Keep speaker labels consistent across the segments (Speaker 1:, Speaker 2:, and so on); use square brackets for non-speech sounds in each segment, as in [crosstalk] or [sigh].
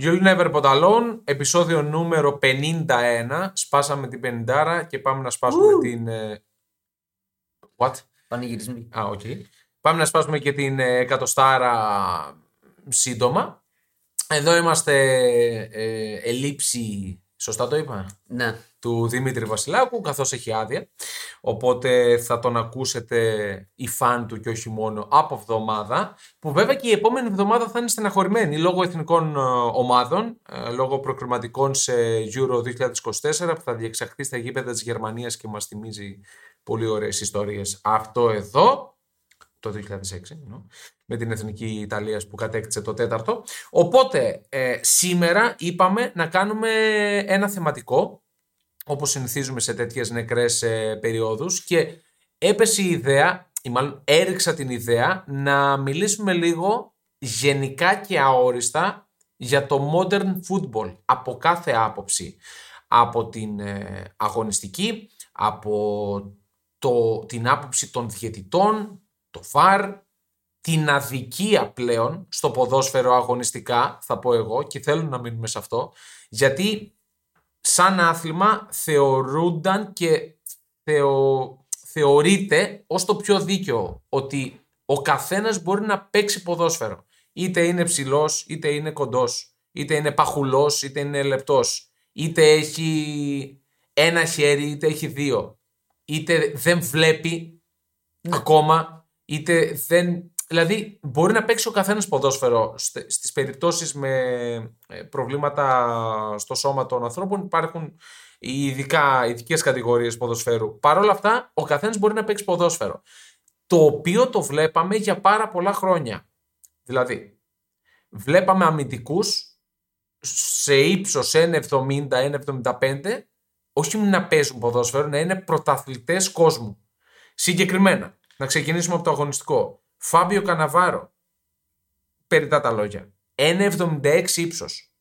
Speaker 1: You'll Never Pod Alone, επεισόδιο νούμερο 51. Σπάσαμε την 50 και πάμε να σπάσουμε την. ε, What?
Speaker 2: Πανηγυρισμοί.
Speaker 1: Α, οκ. Πάμε να σπάσουμε και την ε, εκατοστάρα σύντομα. Εδώ είμαστε ε, ελλείψει, σωστά το είπα,
Speaker 2: Ναι.
Speaker 1: Του Δημήτρη Βασιλάκου, καθώς έχει άδεια. Οπότε θα τον ακούσετε οι φαν του και όχι μόνο από εβδομάδα, που βέβαια και η επόμενη εβδομάδα θα είναι στεναχωρημένη λόγω εθνικών ε, ομάδων, ε, λόγω προκριματικών σε Euro 2024 που θα διεξαχθεί στα γήπεδα της Γερμανίας και μας θυμίζει πολύ ωραίες ιστορίες. Αυτό εδώ, το 2006, εννοώ, με την Εθνική Ιταλίας που κατέκτησε το τέταρτο. Οπότε, ε, σήμερα είπαμε να κάνουμε ένα θεματικό, όπως συνηθίζουμε σε τέτοιες νεκρές ε, περιόδους και έπεσε η ιδέα, ή μάλλον έριξα την ιδέα, να μιλήσουμε λίγο γενικά και αόριστα για το modern football από κάθε άποψη. Από την ε, αγωνιστική, από το, την άποψη των διαιτητών, το VAR, την αδικία πλέον στο ποδόσφαιρο αγωνιστικά, θα πω εγώ, και θέλω να μείνουμε σε αυτό, γιατί σαν άθλημα θεωρούνταν και θεω, θεωρείται ως το πιο δίκαιο ότι ο καθένας μπορεί να παίξει ποδόσφαιρο. Είτε είναι ψηλός, είτε είναι κοντός, είτε είναι παχουλός, είτε είναι λεπτός, είτε έχει ένα χέρι, είτε έχει δύο, είτε δεν βλέπει ακόμα, είτε δεν... Δηλαδή μπορεί να παίξει ο καθένας ποδόσφαιρο. Στε- Στις περιπτώσεις με ε, προβλήματα στο σώμα των ανθρώπων υπάρχουν ειδικά, ειδικές κατηγορίες ποδοσφαίρου. Παρ' όλα αυτά, ο καθένας μπορεί να παίξει ποδόσφαιρο. Το οποίο το βλέπαμε για πάρα πολλά χρόνια. Δηλαδή, βλέπαμε αμυντικούς σε ύψος 1,70-1,75 όχι να παίζουν ποδόσφαιρο, να είναι πρωταθλητές κόσμου. Συγκεκριμένα, να ξεκινήσουμε από το αγωνιστικό. Φάμπιο Καναβάρο, περιτά τα λόγια, 1,76 ύψος.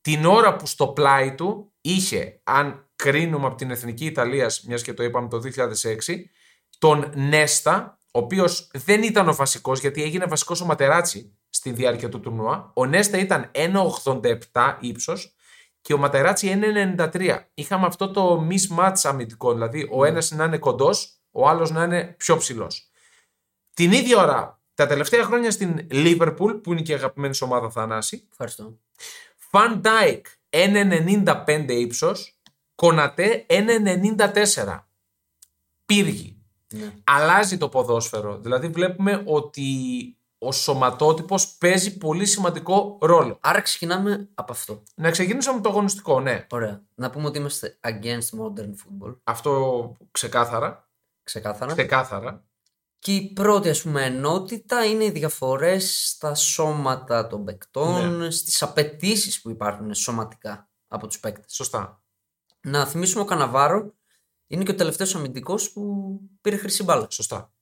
Speaker 1: Την ώρα που στο πλάι του είχε, αν κρίνουμε από την Εθνική Ιταλίας, μιας και το είπαμε το 2006, τον Νέστα, ο οποίος δεν ήταν ο βασικός, γιατί έγινε βασικός ο Ματεράτσι στη διάρκεια του τουρνουά. Ο Νέστα ήταν 1,87 ύψος και ο Ματεράτσι 1,93. Είχαμε αυτό το mismatch αμυντικό, δηλαδή ο ένας να είναι κοντός, ο άλλος να είναι πιο ψηλός. Την ίδια ώρα, τα τελευταία χρόνια στην Liverpool, που είναι και η αγαπημένη σου ομάδα Θανάση,
Speaker 2: Ευχαριστώ.
Speaker 1: Φαν Ντάικ 1,95 ύψος, Κονατέ 1,94. Πύργη.
Speaker 2: Ναι.
Speaker 1: Αλλάζει το ποδόσφαιρο. Δηλαδή βλέπουμε ότι ο σωματότυπος παίζει πολύ σημαντικό ρόλο.
Speaker 2: Άρα ξεκινάμε από αυτό.
Speaker 1: Να ξεκινήσουμε με το αγωνιστικό, ναι.
Speaker 2: Ωραία. Να πούμε ότι είμαστε against modern football.
Speaker 1: Αυτό ξεκάθαρα.
Speaker 2: Ξεκάθαρα.
Speaker 1: Ξεκάθαρα.
Speaker 2: Και η πρώτη ας πούμε ενότητα είναι οι διαφορές στα σώματα των παικτών,
Speaker 1: Ναι.
Speaker 2: στις απαιτήσεις που υπάρχουν σωματικά από τους παίκτες.
Speaker 1: Σωστά.
Speaker 2: Να θυμίσουμε ο Καναβάρο είναι και ο τελευταίος αμυντικός που πήρε χρυσή μπάλα.
Speaker 1: Σωστά.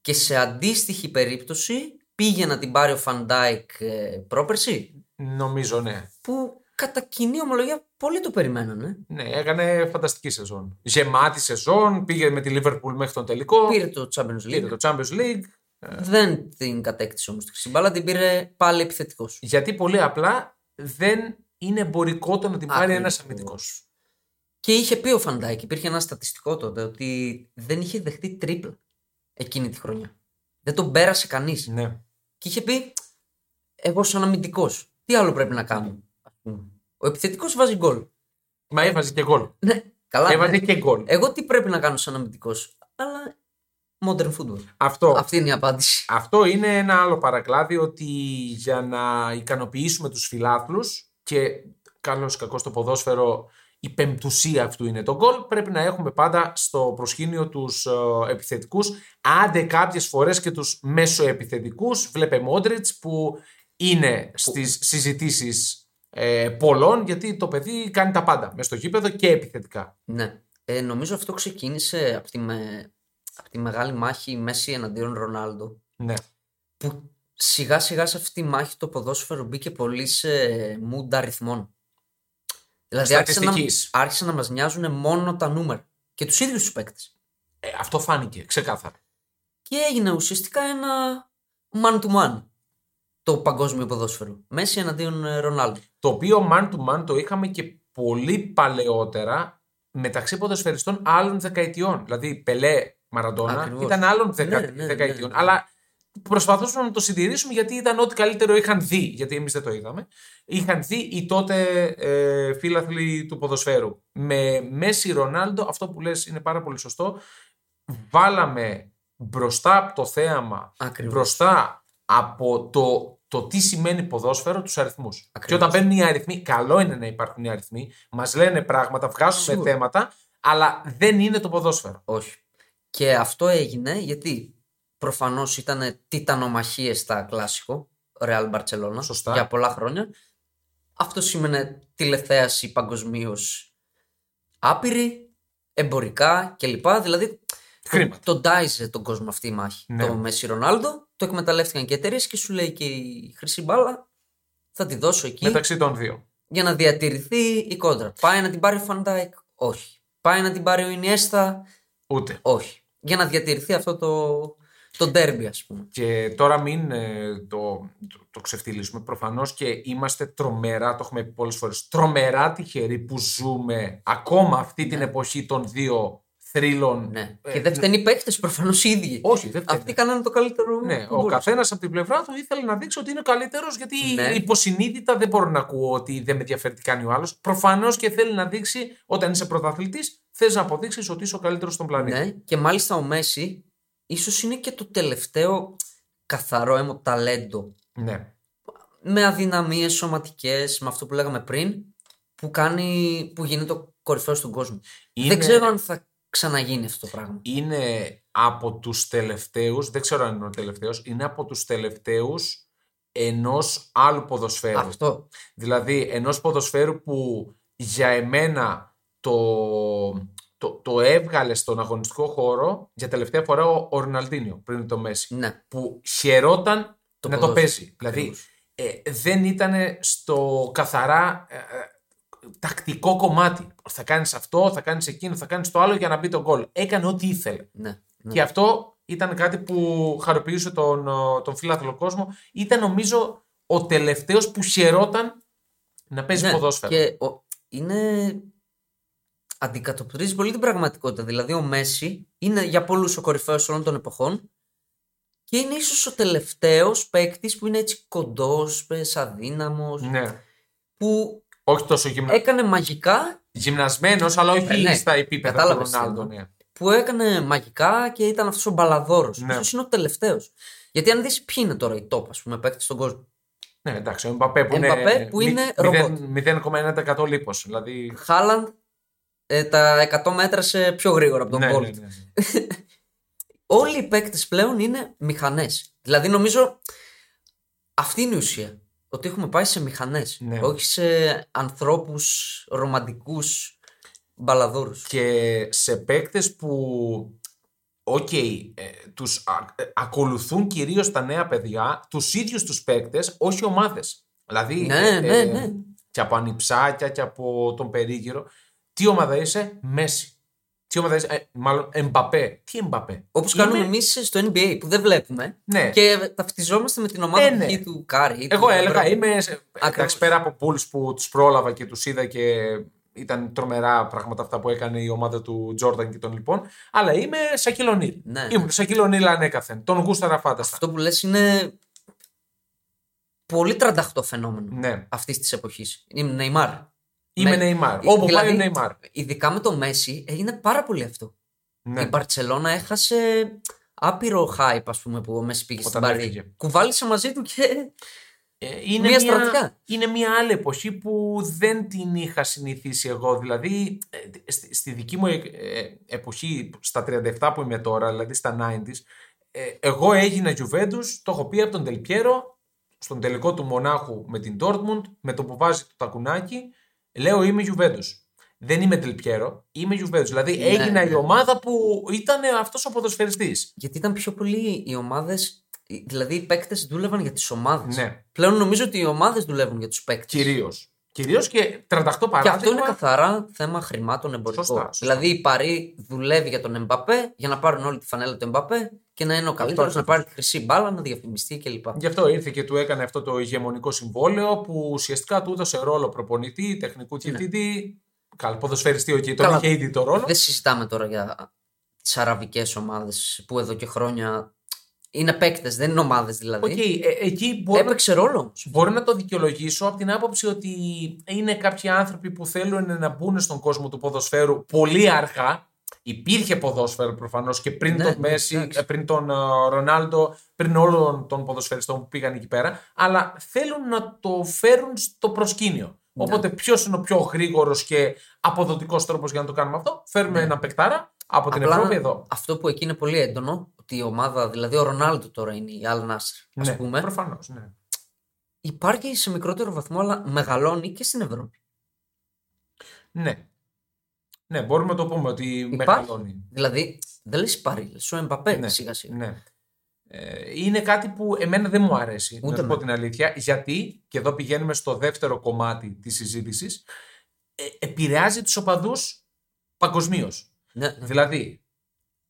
Speaker 2: Και σε αντίστοιχη περίπτωση πήγε να την πάρει ο Φαντάικ ε, πρόπερση;
Speaker 1: Νομίζω ναι.
Speaker 2: που κατά κοινή ομολογία πολλοί το περιμένανε.
Speaker 1: Ναι, έκανε φανταστική σεζόν. Γεμάτη σεζόν, πήγε με τη Liverpool μέχρι τον τελικό.
Speaker 2: Πήρε το Champions League.
Speaker 1: πήρε το Champions League.
Speaker 2: Δεν την κατέκτησε όμως τη χρυσή μπάλα, την πήρε πάλι επιθετικός.
Speaker 1: Γιατί πολύ απλά δεν είναι εμπορικό το να την πάρει ένας
Speaker 2: Ακριβώς.
Speaker 1: αμυντικός.
Speaker 2: Και είχε πει ο Φαντάικ, υπήρχε ένα στατιστικό τότε, ότι δεν είχε δεχτεί τρίπλα εκείνη τη χρονιά. Δεν τον πέρασε κανείς.
Speaker 1: Ναι.
Speaker 2: Και είχε πει, εγώ σαν αμυντικός, τι άλλο πρέπει να κάνω; Ας πούμε. Ο επιθετικός βάζει γκολ.
Speaker 1: Μα έβαζε και γκολ.
Speaker 2: Ναι, καλά.
Speaker 1: Έβαζε
Speaker 2: ναι.
Speaker 1: και γκολ.
Speaker 2: Εγώ τι πρέπει να κάνω σαν αμυντικός. Αλλά modern football.
Speaker 1: Αυτό,
Speaker 2: Αυτή είναι η απάντηση.
Speaker 1: αυτό είναι ένα άλλο παρακλάδι ότι για να ικανοποιήσουμε τους φιλάθλους και καλώς κακό στο ποδόσφαιρο η πεμπτουσία αυτού είναι το γκολ πρέπει να έχουμε πάντα στο προσκήνιο τους ε, επιθετικούς άντε κάποιες φορές και τους μέσοεπιθετικούς βλέπε Μόντριτς που είναι στις συζητήσεις ε, πολλών γιατί το παιδί κάνει τα πάντα μες στο γήπεδο και επιθετικά.
Speaker 2: Ναι. Ε, νομίζω αυτό ξεκίνησε από τη, με... από τη μεγάλη μάχη Μέση εναντίον Ρονάλντο.
Speaker 1: Ναι.
Speaker 2: Που σιγά σιγά σε αυτή τη μάχη το ποδόσφαιρο μπήκε πολύ σε mood αριθμών. Δηλαδή άρχισε να,
Speaker 1: Στατιστικής.
Speaker 2: άρχισε να μας νοιάζουν μόνο τα νούμερα και τους ίδιους τους παίκτες.
Speaker 1: Ε, αυτό φάνηκε ξεκάθαρα.
Speaker 2: Και έγινε ουσιαστικά ένα man to man. το παγκόσμιο ποδόσφαιρο. Μέση εναντίον ε, Ρονάλντο.
Speaker 1: Το οποίο man to man το είχαμε και πολύ παλαιότερα μεταξύ ποδοσφαιριστών άλλων δεκαετιών. Δηλαδή Πελέ, Μαραντόνα
Speaker 2: Ακριβώς.
Speaker 1: ήταν άλλων δεκα...
Speaker 2: Ναι, ναι,
Speaker 1: δεκαετιών.
Speaker 2: ναι.
Speaker 1: Αλλά προσπαθούσαμε να το συντηρήσουμε γιατί ήταν ό,τι καλύτερο είχαν δει. Γιατί εμείς δεν το είδαμε. Είχαν δει οι τότε ε, φίλαθλοι του ποδοσφαίρου. Με Μέση Ρονάλντο, αυτό που λες είναι πάρα πολύ σωστό. Βάλαμε μπροστά από το θέαμα,
Speaker 2: Ακριβώς.
Speaker 1: μπροστά από το, το τι σημαίνει ποδόσφαιρο, τους αριθμούς. Και
Speaker 2: Ακριβώς.
Speaker 1: όταν μπαίνουν οι αριθμοί, καλό είναι να υπάρχουν οι αριθμοί, μας λένε πράγματα, βγάζουν
Speaker 2: Σίγουρα.
Speaker 1: θέματα, αλλά δεν είναι το ποδόσφαιρο.
Speaker 2: Όχι. Και αυτό έγινε γιατί προφανώς ήταν τιτανομαχίες στα κλάσικο Real Barcelona
Speaker 1: Σωστά.
Speaker 2: για πολλά χρόνια. Αυτό σήμαινε τηλεθέαση παγκοσμίως άπειρη, εμπορικά κλπ. Δηλαδή
Speaker 1: Χρήματα.
Speaker 2: τον τάιζε τον κόσμο αυτή η μάχη.
Speaker 1: Ναι.
Speaker 2: Το Μέσι Ρονάλντο το εκμεταλλεύτηκαν και εταιρείες και σου λέει και η χρυσή μπάλα θα τη δώσω εκεί
Speaker 1: Μεταξύ των δύο.
Speaker 2: για να διατηρηθεί η κόντρα. Πάει να την πάρει ο Φαντάικ, όχι. Πάει να την πάρει ο Ινιέστα,
Speaker 1: Ούτε.
Speaker 2: όχι. Για να διατηρηθεί αυτό το, το ντέρμπι, ας πούμε.
Speaker 1: Και τώρα μην ε, το, το, το ξεφτυλίσουμε. Προφανώς και είμαστε τρομερά, το έχουμε πει πολλές φορές, τρομερά τυχεροί που ζούμε ακόμα αυτή την εποχή των δύο θρύλων.
Speaker 2: Ναι.
Speaker 1: Ε,
Speaker 2: και δεν φταίνει οι παίχτε προφανώς οι ίδιοι.
Speaker 1: Όχι, δεν φταίνε.
Speaker 2: Αυτοί κάνανε το καλύτερο.
Speaker 1: Ναι,
Speaker 2: που
Speaker 1: ο
Speaker 2: μπορούσαν.
Speaker 1: καθένας από την πλευρά του ήθελε να δείξει ότι είναι καλύτερος, γιατί
Speaker 2: Ναι.
Speaker 1: υποσυνείδητα δεν μπορώ να ακούω ότι δεν με ενδιαφέρει τι κάνει ο άλλος. Προφανώς και θέλει να δείξει, όταν είσαι πρωταθλητής, θες να αποδείξεις ότι είσαι ο καλύτερος στον πλανήτη.
Speaker 2: Ναι, και μάλιστα ο Μέση ίσως είναι και το τελευταίο καθαρό έμο ταλέντο
Speaker 1: Ναι.
Speaker 2: με αδυναμίες σωματικές, με αυτό που λέγαμε πριν, που, κάνει, που γίνεται ο κορυφαίος του κόσμου.
Speaker 1: Είναι-
Speaker 2: Δεν ξέρω αν θα ξαναγίνει αυτό το πράγμα.
Speaker 1: είναι από τους τελευταίους, δεν ξέρω αν είναι ο τελευταίος, είναι από τους τελευταίους ενός άλλου ποδοσφαίρου.
Speaker 2: Αυτό.
Speaker 1: Δηλαδή ενός ποδοσφαίρου που για εμένα το, το, το έβγαλε στον αγωνιστικό χώρο για τελευταία φορά ο, ο Ροναλντίνιο πριν το Μέση.
Speaker 2: Ναι.
Speaker 1: Που χαιρόταν
Speaker 2: Το
Speaker 1: να το
Speaker 2: ποδόσφαιρο.
Speaker 1: παίζει. Δηλαδή
Speaker 2: Ακριβώς.
Speaker 1: ε, δεν ήταν στο καθαρά ε, ε, τακτικό κομμάτι. Θα κάνεις αυτό, θα κάνεις εκείνο, θα κάνεις το άλλο για να μπει το γκολ. Έκανε ό,τι ήθελε.
Speaker 2: Ναι. ναι.
Speaker 1: Και αυτό ήταν κάτι που χαροποιούσε τον, ε, τον φιλάθλο κόσμο. Ήταν νομίζω ο τελευταίος που χαιρόταν να παίζει
Speaker 2: Ναι,
Speaker 1: ποδόσφαιρο.
Speaker 2: Και ο, είναι. Αντικατοπτρίζει πολύ την πραγματικότητα. Δηλαδή, ο Μέση είναι για πολλούς ο κορυφαίος όλων των εποχών και είναι ίσως ο τελευταίος παίκτης που είναι έτσι κοντός, αδύναμος,
Speaker 1: Ναι.
Speaker 2: που
Speaker 1: Όχι τόσο γυμνα...
Speaker 2: έκανε μαγικά
Speaker 1: γυμνασμένος, αλλά όχι
Speaker 2: Ε, ναι.
Speaker 1: στα επίπεδα του
Speaker 2: Κατάλαβες τι
Speaker 1: Ρονάλντο.
Speaker 2: εννοώ.
Speaker 1: Ναι.
Speaker 2: που έκανε μαγικά και ήταν αυτός ο μπαλαδόρος.
Speaker 1: Ναι.
Speaker 2: Αυτός είναι ο τελευταίος. Γιατί αν δεις ποιοι είναι τώρα οι top, ας πούμε, παίκτες στον κόσμο;
Speaker 1: ναι, εντάξει, ο Εμπαπέ που
Speaker 2: Εμπαπέ
Speaker 1: είναι,
Speaker 2: που
Speaker 1: μη-
Speaker 2: είναι
Speaker 1: μηδέν- 0,1% λίπος. Δηλαδή,
Speaker 2: Χάλαντ ε, τα 100 μέτρα σε πιο γρήγορα από τον
Speaker 1: ναι,
Speaker 2: Bolt.
Speaker 1: ναι, ναι.
Speaker 2: Όλοι οι παίκτες πλέον είναι μηχανές. Δηλαδή νομίζω αυτή είναι η ουσία. Ότι έχουμε πάει σε μηχανές.
Speaker 1: Ναι.
Speaker 2: Όχι σε ανθρώπους ρομαντικούς μπαλαδόρους.
Speaker 1: Και σε παίκτες που Οκ, ε, τους α- ε, ακολουθούν κυρίως τα νέα παιδιά, τους ίδιους τους παίκτες, όχι ομάδες. Δηλαδή,
Speaker 2: Ναι,
Speaker 1: ε,
Speaker 2: ναι,
Speaker 1: ε,
Speaker 2: ναι.
Speaker 1: και από ανιψάκια και από τον περίγυρο. Τι ομάδα είσαι, Μέσι. Τι ομάδα είσαι, ε, μάλλον Εμπαπέ. Τι Εμπαπέ;
Speaker 2: Όπως
Speaker 1: Είμαι-
Speaker 2: κάνουμε εμείς στο NBA που δεν βλέπουμε.
Speaker 1: Ναι.
Speaker 2: Και ταυτιζόμαστε με την ομάδα
Speaker 1: Ε, ναι.
Speaker 2: π.χ. του Κάρι.
Speaker 1: Εγώ
Speaker 2: του
Speaker 1: έλεγα,
Speaker 2: Μπρε-
Speaker 1: είμαι. σε- Εντάξει,
Speaker 2: Ακριβώς.
Speaker 1: πέρα από Bulls που τους πρόλαβα και τους είδα και ήταν τρομερά πράγματα αυτά που έκανε η ομάδα του Τζόρνταν και των λοιπών. Αλλά είμαι Σακύλ Ονίλ.
Speaker 2: Ναι.
Speaker 1: Ήμουν Σακύλ Ονίλ ανέκαθεν. Τον γούσταρα φάνταστα.
Speaker 2: Αυτό που λες είναι πολύ τρανταχτό φαινόμενο
Speaker 1: Ναι.
Speaker 2: αυτής της εποχής. Είναι Νεϊμάρ.
Speaker 1: Είμαι
Speaker 2: Με-
Speaker 1: Νεϊμάρ.
Speaker 2: Ε,
Speaker 1: Όπου
Speaker 2: δηλαδή,
Speaker 1: πάει ο Νεϊμάρ.
Speaker 2: Ειδικά με το Μέση έγινε πάρα πολύ αυτό.
Speaker 1: Ναι.
Speaker 2: Η Μπαρσελόνα έχασε άπειρο hype, ας πούμε, που ο Μέση πήγε στην
Speaker 1: Όταν
Speaker 2: Παρή.
Speaker 1: έφυγε.
Speaker 2: Κουβάλισε μαζί του και.
Speaker 1: Ε, είναι
Speaker 2: Μια
Speaker 1: μια,
Speaker 2: στρατιά.
Speaker 1: είναι μια άλλη εποχή που δεν την είχα συνηθίσει εγώ. Δηλαδή, ε, στη, στη δική μου ε, ε, εποχή, στα 37 που είμαι τώρα, δηλαδή στα 90s, ε, εγώ έγινα Juventus, το έχω πει από τον Τελπιέρο, στον τελικό του Μονάχου με την Dortmund, με το που βάζει το τακουνάκι, λέω είμαι Juventus. Δεν είμαι Τελπιέρο, είμαι Juventus. Δηλαδή
Speaker 2: Ναι,
Speaker 1: έγινα η
Speaker 2: ναι.
Speaker 1: ομάδα που ήταν αυτός ο ποδοσφαιριστής.
Speaker 2: Γιατί ήταν πιο πολύ οι ομάδες. Δηλαδή οι παίκτες δούλευαν για τις ομάδες.
Speaker 1: Ναι.
Speaker 2: Πλέον νομίζω ότι οι ομάδες δουλεύουν για τους παίκτες.
Speaker 1: Κυρίως. Κυρίως και 38 παράδειγμα.
Speaker 2: Και αυτό είναι καθαρά θέμα χρημάτων εμπορικών.
Speaker 1: Σωστά, σωστά.
Speaker 2: Δηλαδή η Παρή δουλεύει για τον Εμπαπέ για να πάρουν όλη τη φανέλα του Εμπαπέ και να είναι ο καλύτερος,
Speaker 1: Αυτό
Speaker 2: να πάρει τη χρυσή μπάλα, να διαφημιστεί κλπ.
Speaker 1: Γι' αυτό ήρθε και του έκανε αυτό το ηγεμονικό συμβόλαιο που ουσιαστικά του έδωσε ρόλο προπονητή, τεχνικού διευθυντή. Καλά, ποδοσφαιριστή, οκ, τον
Speaker 2: Ναι. Καλά.
Speaker 1: είχε ήδη το ρόλο.
Speaker 2: Δεν συζητάμε τώρα για τις αραβικές ομάδες που εδώ και χρόνια είναι παίκτες, δεν είναι ομάδες δηλαδή.
Speaker 1: Οκ, ε, εκεί μπορεί, να-
Speaker 2: Έπαιξε ρόλο όμως.
Speaker 1: μπορεί να το δικαιολογήσω από την άποψη ότι είναι κάποιοι άνθρωποι που θέλουν να μπουν στον κόσμο του ποδοσφαίρου πολύ αργά. Υπήρχε ποδόσφαιρο προφανώς και πριν
Speaker 2: Ναι,
Speaker 1: τον
Speaker 2: ναι,
Speaker 1: Μέσι,
Speaker 2: εντάξει.
Speaker 1: ε, πριν τον ε, Ρονάλντο, πριν όλων των ποδοσφαιριστών που πήγαν εκεί πέρα. Αλλά θέλουν να το φέρουν στο προσκήνιο.
Speaker 2: Ναι.
Speaker 1: Οπότε, ποιος είναι ο πιο γρήγορος και αποδοτικός τρόπος για να το κάνουμε αυτό; Φέρουμε
Speaker 2: Ναι.
Speaker 1: ένα παικτάρα από την
Speaker 2: Απλά
Speaker 1: Ευρώπη εδώ.
Speaker 2: αυτό που εκεί είναι πολύ έντονο, ότι η ομάδα, δηλαδή ο Ρονάλντο τώρα είναι η Al Nassr, ας
Speaker 1: ναι,
Speaker 2: πούμε,
Speaker 1: προφανώς. Ναι.
Speaker 2: υπάρχει σε μικρότερο βαθμό, αλλά μεγαλώνει και στην Ευρώπη.
Speaker 1: ναι. Ναι, μπορούμε να το πούμε ότι μεγαλώνει.
Speaker 2: Δηλαδή, δεν λες πάρει, λες ο Εμπαπέ
Speaker 1: Ναι,
Speaker 2: σιγά σιγά.
Speaker 1: Ναι. Ε, είναι κάτι που εμένα δεν μου αρέσει,
Speaker 2: Ούτε
Speaker 1: να σου πω
Speaker 2: εμένα.
Speaker 1: την αλήθεια, γιατί, και εδώ πηγαίνουμε στο δεύτερο κομμάτι της συζήτησης, ε, επηρεάζει τους οπαδούς παγκοσμίως.
Speaker 2: Ναι, ναι.
Speaker 1: Δηλαδή,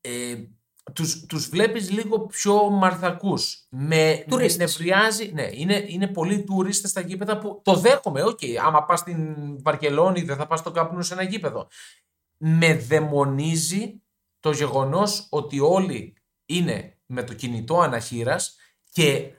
Speaker 1: ε, τους, τους βλέπεις λίγο πιο μαλθακούς. Με,
Speaker 2: Τουρίστες.
Speaker 1: με νευριάζει, ναι, είναι, είναι πολλοί τουρίστες στα γήπεδα που το δέχομαι. Οκ, άμα πας στην Βαρκελόνη δεν θα πας στο Camp Nou σε ένα γήπεδο. Με δαιμονίζει το γεγονός ότι όλοι είναι με το κινητό ανά χείρας και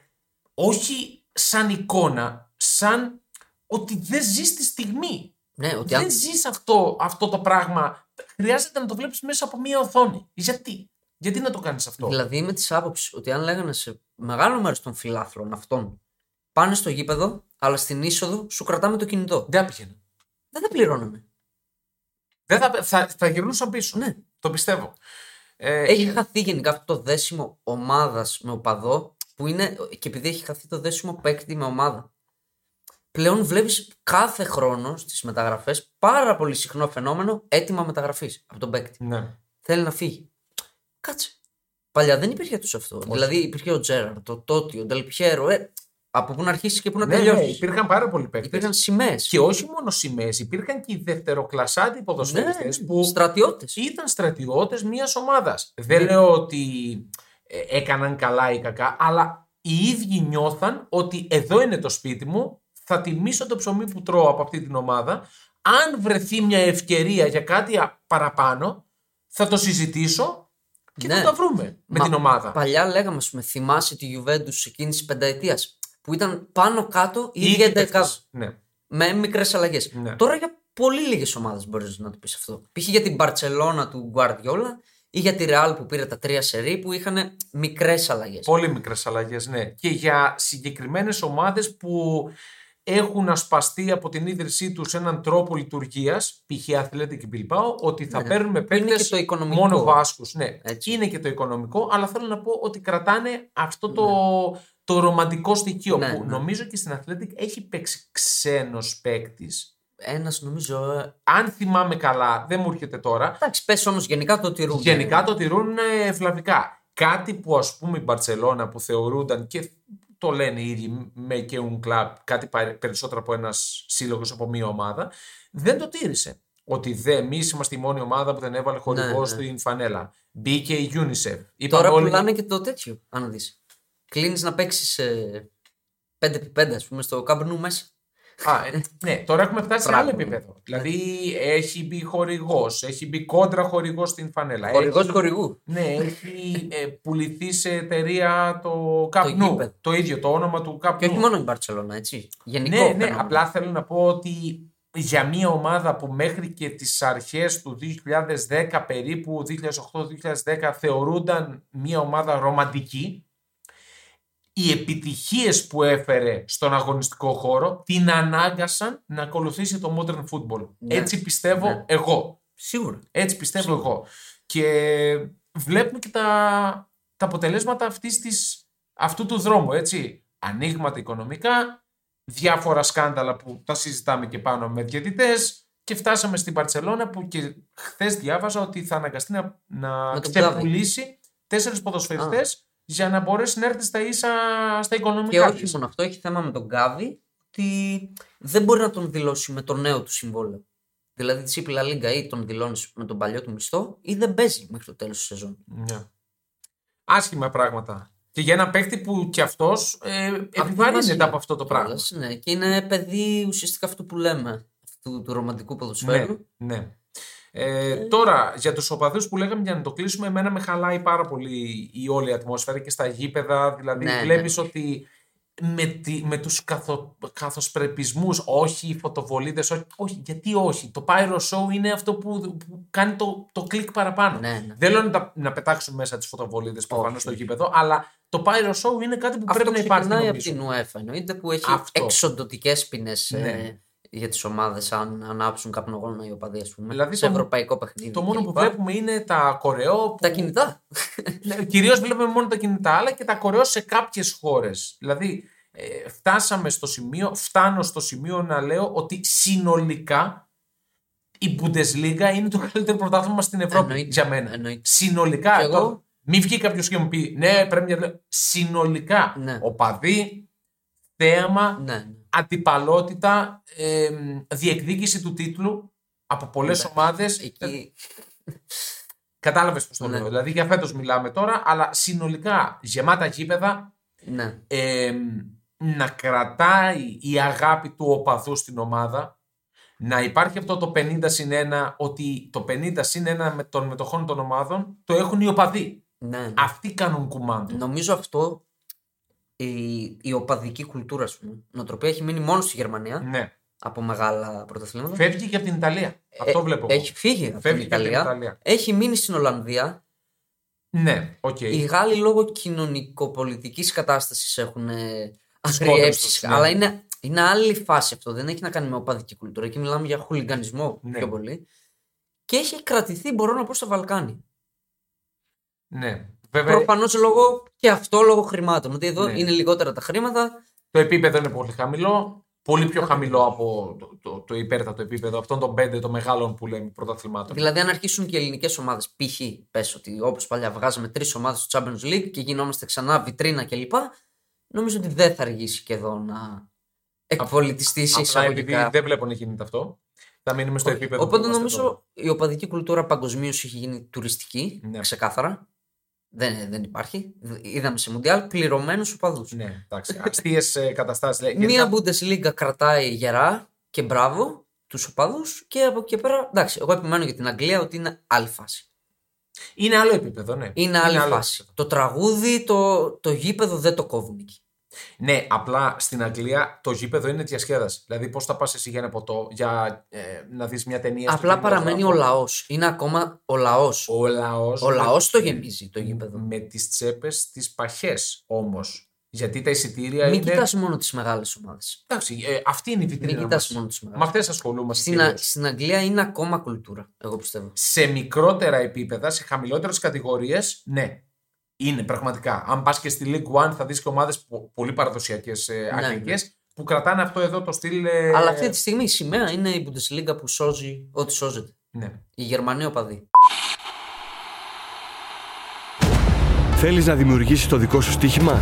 Speaker 1: όχι σαν εικόνα, σαν ότι δεν ζεις τη στιγμή.
Speaker 2: ναι, ότι αν
Speaker 1: Δεν ζεις αυτό, αυτό το πράγμα. Χρειάζεται να το βλέπεις μέσα από μία οθόνη. Γιατί, γιατί να το κάνεις αυτό;
Speaker 2: Δηλαδή είμαι της άποψης ότι αν λέγανε σε μεγάλο μέρος των φιλάθλων αυτών πάνε στο γήπεδο, αλλά στην είσοδο σου κρατάμε το κινητό.
Speaker 1: Δεν θα πήγαινε.
Speaker 2: Δεν θα πληρώναμε.
Speaker 1: Δεν θα, θα, θα γυρνούσαν πίσω.
Speaker 2: Ναι.
Speaker 1: Το πιστεύω. Ε,
Speaker 2: Έχει χαθεί γενικά αυτό το δέσιμο ομάδας με οπαδό, που είναι και επειδή έχει χαθεί το δέσιμο παίκτη με ομάδα. Πλέον βλέπεις κάθε χρόνο στις μεταγραφές πάρα πολύ συχνό φαινόμενο έτοιμα μεταγραφής από τον παίκτη.
Speaker 1: ναι.
Speaker 2: Θέλει να φύγει. Κάτσε. Παλιά δεν υπήρχε τόσο αυτό. Δηλαδή υπήρχε ο Τζέραρ, το Τότι, ο Ντελπιέρο. Ε, από πού να αρχίσει και πού να
Speaker 1: Ναι, ναι,
Speaker 2: τελειώσει.
Speaker 1: υπήρχαν πάρα πολλοί παίκτες.
Speaker 2: Υπήρχαν σημαίες.
Speaker 1: Και όχι μόνο σημαίες, υπήρχαν και οι δευτεροκλασσάτοι ποδοσφαιριστές που
Speaker 2: Στρατιώτες.
Speaker 1: ήταν στρατιώτες μιας ομάδας. Δεν λέω ότι ε, έκαναν καλά ή κακά, αλλά οι ίδιοι νιώθαν ότι εδώ είναι το σπίτι μου, θα τιμήσω το ψωμί που τρώω από αυτή την ομάδα. Αν βρεθεί μια ευκαιρία για κάτι α- παραπάνω, θα το συζητήσω και
Speaker 2: Ναι.
Speaker 1: θα τα βρούμε με
Speaker 2: Μα
Speaker 1: την ομάδα.
Speaker 2: Παλιά λέγαμε, ας πούμε, θυμάσαι τη Juventus εκείνης τη πενταετίας που ήταν πάνω κάτω η
Speaker 1: Οι
Speaker 2: ίδια
Speaker 1: ίδιοι
Speaker 2: εντεκάδα.
Speaker 1: παίκτες. Ναι.
Speaker 2: Με μικρές αλλαγές.
Speaker 1: Ναι.
Speaker 2: Τώρα για πολύ λίγες ομάδες μπορείς να το πεις αυτό. Π.χ. για την Barcelona του Guardiola ή για τη Real που πήρε τα τρία σερί που είχαν μικρές αλλαγές.
Speaker 1: Πολύ μικρές αλλαγές, ναι. Και για συγκεκριμένες ομάδες που έχουν ασπαστεί από την ίδρυσή τους έναν τρόπο λειτουργίας, π.χ. Athletic Bilbao, ότι θα
Speaker 2: Ναι.
Speaker 1: παίρνουμε
Speaker 2: Που είναι
Speaker 1: παίκτες
Speaker 2: και το οικονομικό.
Speaker 1: μόνο Βάσκους. Ναι,
Speaker 2: Έτσι.
Speaker 1: είναι και το οικονομικό, αλλά θέλω να πω ότι κρατάνε αυτό το, το ρομαντικό στοιχείο
Speaker 2: Ναι,
Speaker 1: που
Speaker 2: ναι.
Speaker 1: νομίζω και στην Athletic έχει παίξει ξένος παίκτης.
Speaker 2: Ένας νομίζω. ε,
Speaker 1: Αν θυμάμαι καλά, δεν μου έρχεται τώρα,
Speaker 2: Εντάξει, πες όμως γενικά το τηρούν.
Speaker 1: Γενικά το τηρούν ε, ευλαβικά. Κάτι που ας πούμε η Μπαρτσελώνα που θεωρούνταν και το λένε οι ίδιοι με και un club, κάτι πα- περισσότερο από ένας σύλλογος από μία ομάδα, δεν το τήρησε. Ότι δεν, εμείς είμαστε η μόνη ομάδα που δεν έβαλε χορηγό
Speaker 2: Ναι, ναι.
Speaker 1: στην φανέλα. Μπήκε η UNICEF. Είπαν
Speaker 2: Τώρα
Speaker 1: όλοι-
Speaker 2: πουλάνε και το τέτοιο, αν δεις. Κλείνεις να παίξεις 5x5, ας πούμε, στο Camp Nou μέσα.
Speaker 1: Α, ε, ναι, τώρα έχουμε φτάσει σε
Speaker 2: Πράγμα.
Speaker 1: άλλο επίπεδο. Δηλαδή έχει μπει χορηγός, έχει μπει κόντρα χορηγός στην φανέλα.
Speaker 2: Χορηγός
Speaker 1: Έχει-
Speaker 2: χορηγού.
Speaker 1: Ναι, έχει ε, πουληθεί σε εταιρεία το Cup
Speaker 2: Το
Speaker 1: Nou.
Speaker 2: γήπεδο.
Speaker 1: Το ίδιο, το όνομα του Cup
Speaker 2: Και όχι
Speaker 1: Nou.
Speaker 2: μόνο η Μπαρσελόνα, έτσι. Γενικό.
Speaker 1: Ναι, ναι,
Speaker 2: φαινόμενο.
Speaker 1: απλά θέλω να πω ότι για μια ομάδα που μέχρι και τις αρχές του 2010 περίπου, 2008-2010 θεωρούνταν μια ομάδα ρομαντική, οι επιτυχίες που έφερε στον αγωνιστικό χώρο την ανάγκασαν να ακολουθήσει το modern football.
Speaker 2: Ναι.
Speaker 1: Έτσι πιστεύω
Speaker 2: Ναι.
Speaker 1: εγώ.
Speaker 2: Σίγουρα.
Speaker 1: Έτσι πιστεύω
Speaker 2: Σίγουρα.
Speaker 1: εγώ. Και βλέπουμε και τα, τα αποτελέσματα αυτής της, αυτού του δρόμου. Έτσι. Ανοίγματα οικονομικά, διάφορα σκάνδαλα που τα συζητάμε και πάνω με διαιτητές και φτάσαμε στην Παρσελώνα που και χθες διάβαζα ότι θα αναγκαστεί να, να
Speaker 2: Με τον
Speaker 1: ξεπουλήσει τέσσερις ποδοσφαιριστές για να μπορέσει να έρθει στα ίσα στα
Speaker 2: Και
Speaker 1: οικονομικά
Speaker 2: όχι
Speaker 1: της.
Speaker 2: μόνο αυτό, έχει θέμα με τον Γκάβι ότι δεν μπορεί να τον δηλώσει με το νέο του συμβόλαιο. Δηλαδή τη είπε η La Liga ή τον δηλώνεις με τον παλιό του μισθό ή δεν παίζει μέχρι το τέλος της σεζόν.
Speaker 1: Ναι. Άσχημα πράγματα. Και για ένα παίκτη που κι αυτός ε, επιβαρύνεται από αυτό το πράγμα.
Speaker 2: Κιόλας, Ναι, και είναι παιδί ουσιαστικά αυτού που λέμε. Αυτού του ρομαντικού
Speaker 1: Ναι,
Speaker 2: ποδοσφαίρου.
Speaker 1: ναι. Ε, τώρα, για τους οπαδούς που λέγαμε για να το κλείσουμε, εμένα με χαλάει πάρα πολύ η όλη ατμόσφαιρα και στα γήπεδα. Δηλαδή,
Speaker 2: Ναι, ναι.
Speaker 1: βλέπεις ότι με, τη, με τους καθο, καθοσπρεπισμούς, όχι οι φωτοβολίδες, όχι, όχι, γιατί όχι; Το Pyro Show είναι αυτό που, που κάνει το, το κλικ παραπάνω.
Speaker 2: Ναι, ναι.
Speaker 1: Δεν λέω να, τα- να πετάξουν μέσα τις φωτοβολίδες προφανώς
Speaker 2: Όχι.
Speaker 1: στο γήπεδο, αλλά το Pyro Show είναι κάτι που
Speaker 2: Αυτό
Speaker 1: πρέπει να υπάρχει
Speaker 2: ξεκινάει από
Speaker 1: νομίζω.
Speaker 2: την UEFA εννοείται που έχει
Speaker 1: Αυτό.
Speaker 2: εξοντοτικές ποινές
Speaker 1: Ναι.
Speaker 2: Για τις ομάδες αν ανάψουν καπνογόνα οι οπαδοί, ας πούμε.
Speaker 1: Δηλαδή
Speaker 2: σε
Speaker 1: το-
Speaker 2: ευρωπαϊκό παιχνίδι.
Speaker 1: Το μόνο που
Speaker 2: κλπ.
Speaker 1: βλέπουμε είναι τα κορεό. Που...
Speaker 2: Τα κινητά.
Speaker 1: Ναι, κυρίως βλέπουμε μόνο τα κινητά, αλλά και τα κορεό σε κάποιες χώρες. Δηλαδή, ε, φτάσαμε στο σημείο, φτάνω στο σημείο να λέω ότι συνολικά η Bundesliga είναι το καλύτερο πρωτάθλημα στην Ευρώπη
Speaker 2: Εννοείται,
Speaker 1: για μένα.
Speaker 2: εννοείται.
Speaker 1: Συνολικά.
Speaker 2: Και εγώ-
Speaker 1: τώρα, Μην βγει κάποιος και μου πει, ναι, πρέπει να λέω. Συνολικά.
Speaker 2: Ναι.
Speaker 1: Οπαδοί, θέαμα,
Speaker 2: ναι, ναι.
Speaker 1: Αντιπαλότητα, ε, διεκδίκηση του τίτλου από πολλές
Speaker 2: Εντάξει.
Speaker 1: ομάδες.
Speaker 2: Εκεί.
Speaker 1: Κατάλαβες πώς το
Speaker 2: Ναι.
Speaker 1: λέω. Δηλαδή για φέτος μιλάμε τώρα, αλλά συνολικά γεμάτα γήπεδα
Speaker 2: Ναι.
Speaker 1: ε, να κρατάει η αγάπη του οπαδού στην ομάδα. Να υπάρχει αυτό το 50 συν 1, ότι το 50 συν 1 με των μετοχών των ομάδων το έχουν οι οπαδοί.
Speaker 2: ναι, ναι.
Speaker 1: Αυτοί κάνουν κουμάντο.
Speaker 2: Νομίζω αυτό η, η οπαδική κουλτούρα, ας πούμε, νοοτροπία έχει μείνει μόνο στη Γερμανία
Speaker 1: Ναι.
Speaker 2: από μεγάλα πρωταθλήματα.
Speaker 1: Φεύγει και από την Ιταλία. Αυτό
Speaker 2: Ε,
Speaker 1: βλέπω. εγώ.
Speaker 2: Έχει φύγει από
Speaker 1: Φεύγει
Speaker 2: την
Speaker 1: και από την
Speaker 2: Ιταλία.
Speaker 1: Ιταλία.
Speaker 2: Έχει μείνει στην Ολλανδία.
Speaker 1: Ναι, οκ.
Speaker 2: Οι Γάλλοι λόγω κοινωνικοπολιτικής κατάστασης έχουν
Speaker 1: Τις κόντρες
Speaker 2: αγριέψει.
Speaker 1: τους, ναι.
Speaker 2: Αλλά είναι, είναι άλλη φάση αυτό. Δεν έχει να κάνει με οπαδική κουλτούρα. Εκεί μιλάμε για χουλιγκανισμό
Speaker 1: Ναι.
Speaker 2: πιο πολύ. Και έχει κρατηθεί, μπορώ να πω, στα Βαλκάνια.
Speaker 1: Ναι. Βέβαια,
Speaker 2: Προφανώς λόγω και αυτό λόγω χρημάτων. Ότι εδώ
Speaker 1: Ναι.
Speaker 2: είναι λιγότερα τα χρήματα.
Speaker 1: Το επίπεδο είναι πολύ χαμηλό. Πολύ πιο χαμηλό από το, το, το υπέρτατο επίπεδο αυτών των πέντε των μεγάλων που λέμε πρωταθλημάτων.
Speaker 2: Δηλαδή, αν αρχίσουν και ελληνικές ομάδες, π.χ. πες ότι όπως παλιά βγάζαμε τρεις ομάδες στο Champions League και γινόμαστε ξανά βιτρίνα κλπ. Νομίζω ότι δεν θα αργήσει και εδώ να εκπολιτιστεί σε
Speaker 1: Απλά επειδή
Speaker 2: εισαγωγικά.
Speaker 1: δεν βλέπω να γίνεται αυτό, θα μείνουμε στο
Speaker 2: Όχι.
Speaker 1: επίπεδο που
Speaker 2: Οπότε
Speaker 1: είμαστε
Speaker 2: νομίζω
Speaker 1: τώρα.
Speaker 2: η οπαδική κουλτούρα παγκοσμίως έχει γίνει τουριστική,
Speaker 1: Ναι.
Speaker 2: ξεκάθαρα. Δεν, δεν υπάρχει. Είδαμε σε Μουντιάλ πληρωμένους οπαδούς.
Speaker 1: Ναι, εντάξει. Αστείες καταστάσεις.
Speaker 2: Μία Bundesliga κρατάει γερά και μπράβο τους οπαδούς και από εκεί και πέρα. Εντάξει, εγώ επιμένω για την Αγγλία ότι είναι άλλη φάση.
Speaker 1: Είναι άλλο επίπεδο, ναι.
Speaker 2: Είναι άλλη
Speaker 1: άλλο
Speaker 2: φάση.
Speaker 1: επίπεδο.
Speaker 2: Το τραγούδι, το, το γήπεδο δεν το κόβουν εκεί.
Speaker 1: Ναι, απλά στην Αγγλία το γήπεδο είναι διασκέδαση. Δηλαδή, πώς θα πας εσύ για ένα ποτό, για ε, να δεις μια ταινία. στο
Speaker 2: Απλά παραμένει ο
Speaker 1: κινηματογράφο.
Speaker 2: λαός. Είναι ακόμα ο λαός.
Speaker 1: Ο λαός.
Speaker 2: Ο λαός το γεμίζει το γήπεδο.
Speaker 1: Με τις τσέπες τις παχές όμως. Γιατί τα εισιτήρια
Speaker 2: Μην
Speaker 1: είναι.
Speaker 2: κοιτάς μόνο τις μεγάλες ομάδες.
Speaker 1: Εντάξει, ε, αυτή είναι η
Speaker 2: Μην
Speaker 1: βιτρίνα.
Speaker 2: κοιτάς
Speaker 1: μας.
Speaker 2: μόνο τις μεγάλες.
Speaker 1: Με αυτέ ασχολούμαστε.
Speaker 2: Στην,
Speaker 1: κυρίως.
Speaker 2: Α- στην Αγγλία είναι ακόμα κουλτούρα, εγώ πιστεύω.
Speaker 1: σε μικρότερα επίπεδα, σε χαμηλότερες κατηγορίες, ναι. Είναι πραγματικά. Αν πας και στη League One, θα δεις και ομάδες πολύ παραδοσιακές ε,
Speaker 2: Ναι,
Speaker 1: αγγλικέ που κρατάνε αυτό εδώ το στυλ. ε,
Speaker 2: Αλλά αυτή τη στιγμή η σημαία είναι η Bundesliga που σώζει ό,τι σώζεται.
Speaker 1: Ναι.
Speaker 2: Οι Γερμανοί οπαδοί.
Speaker 3: Θέλεις να δημιουργήσεις το δικό σου στοίχημα;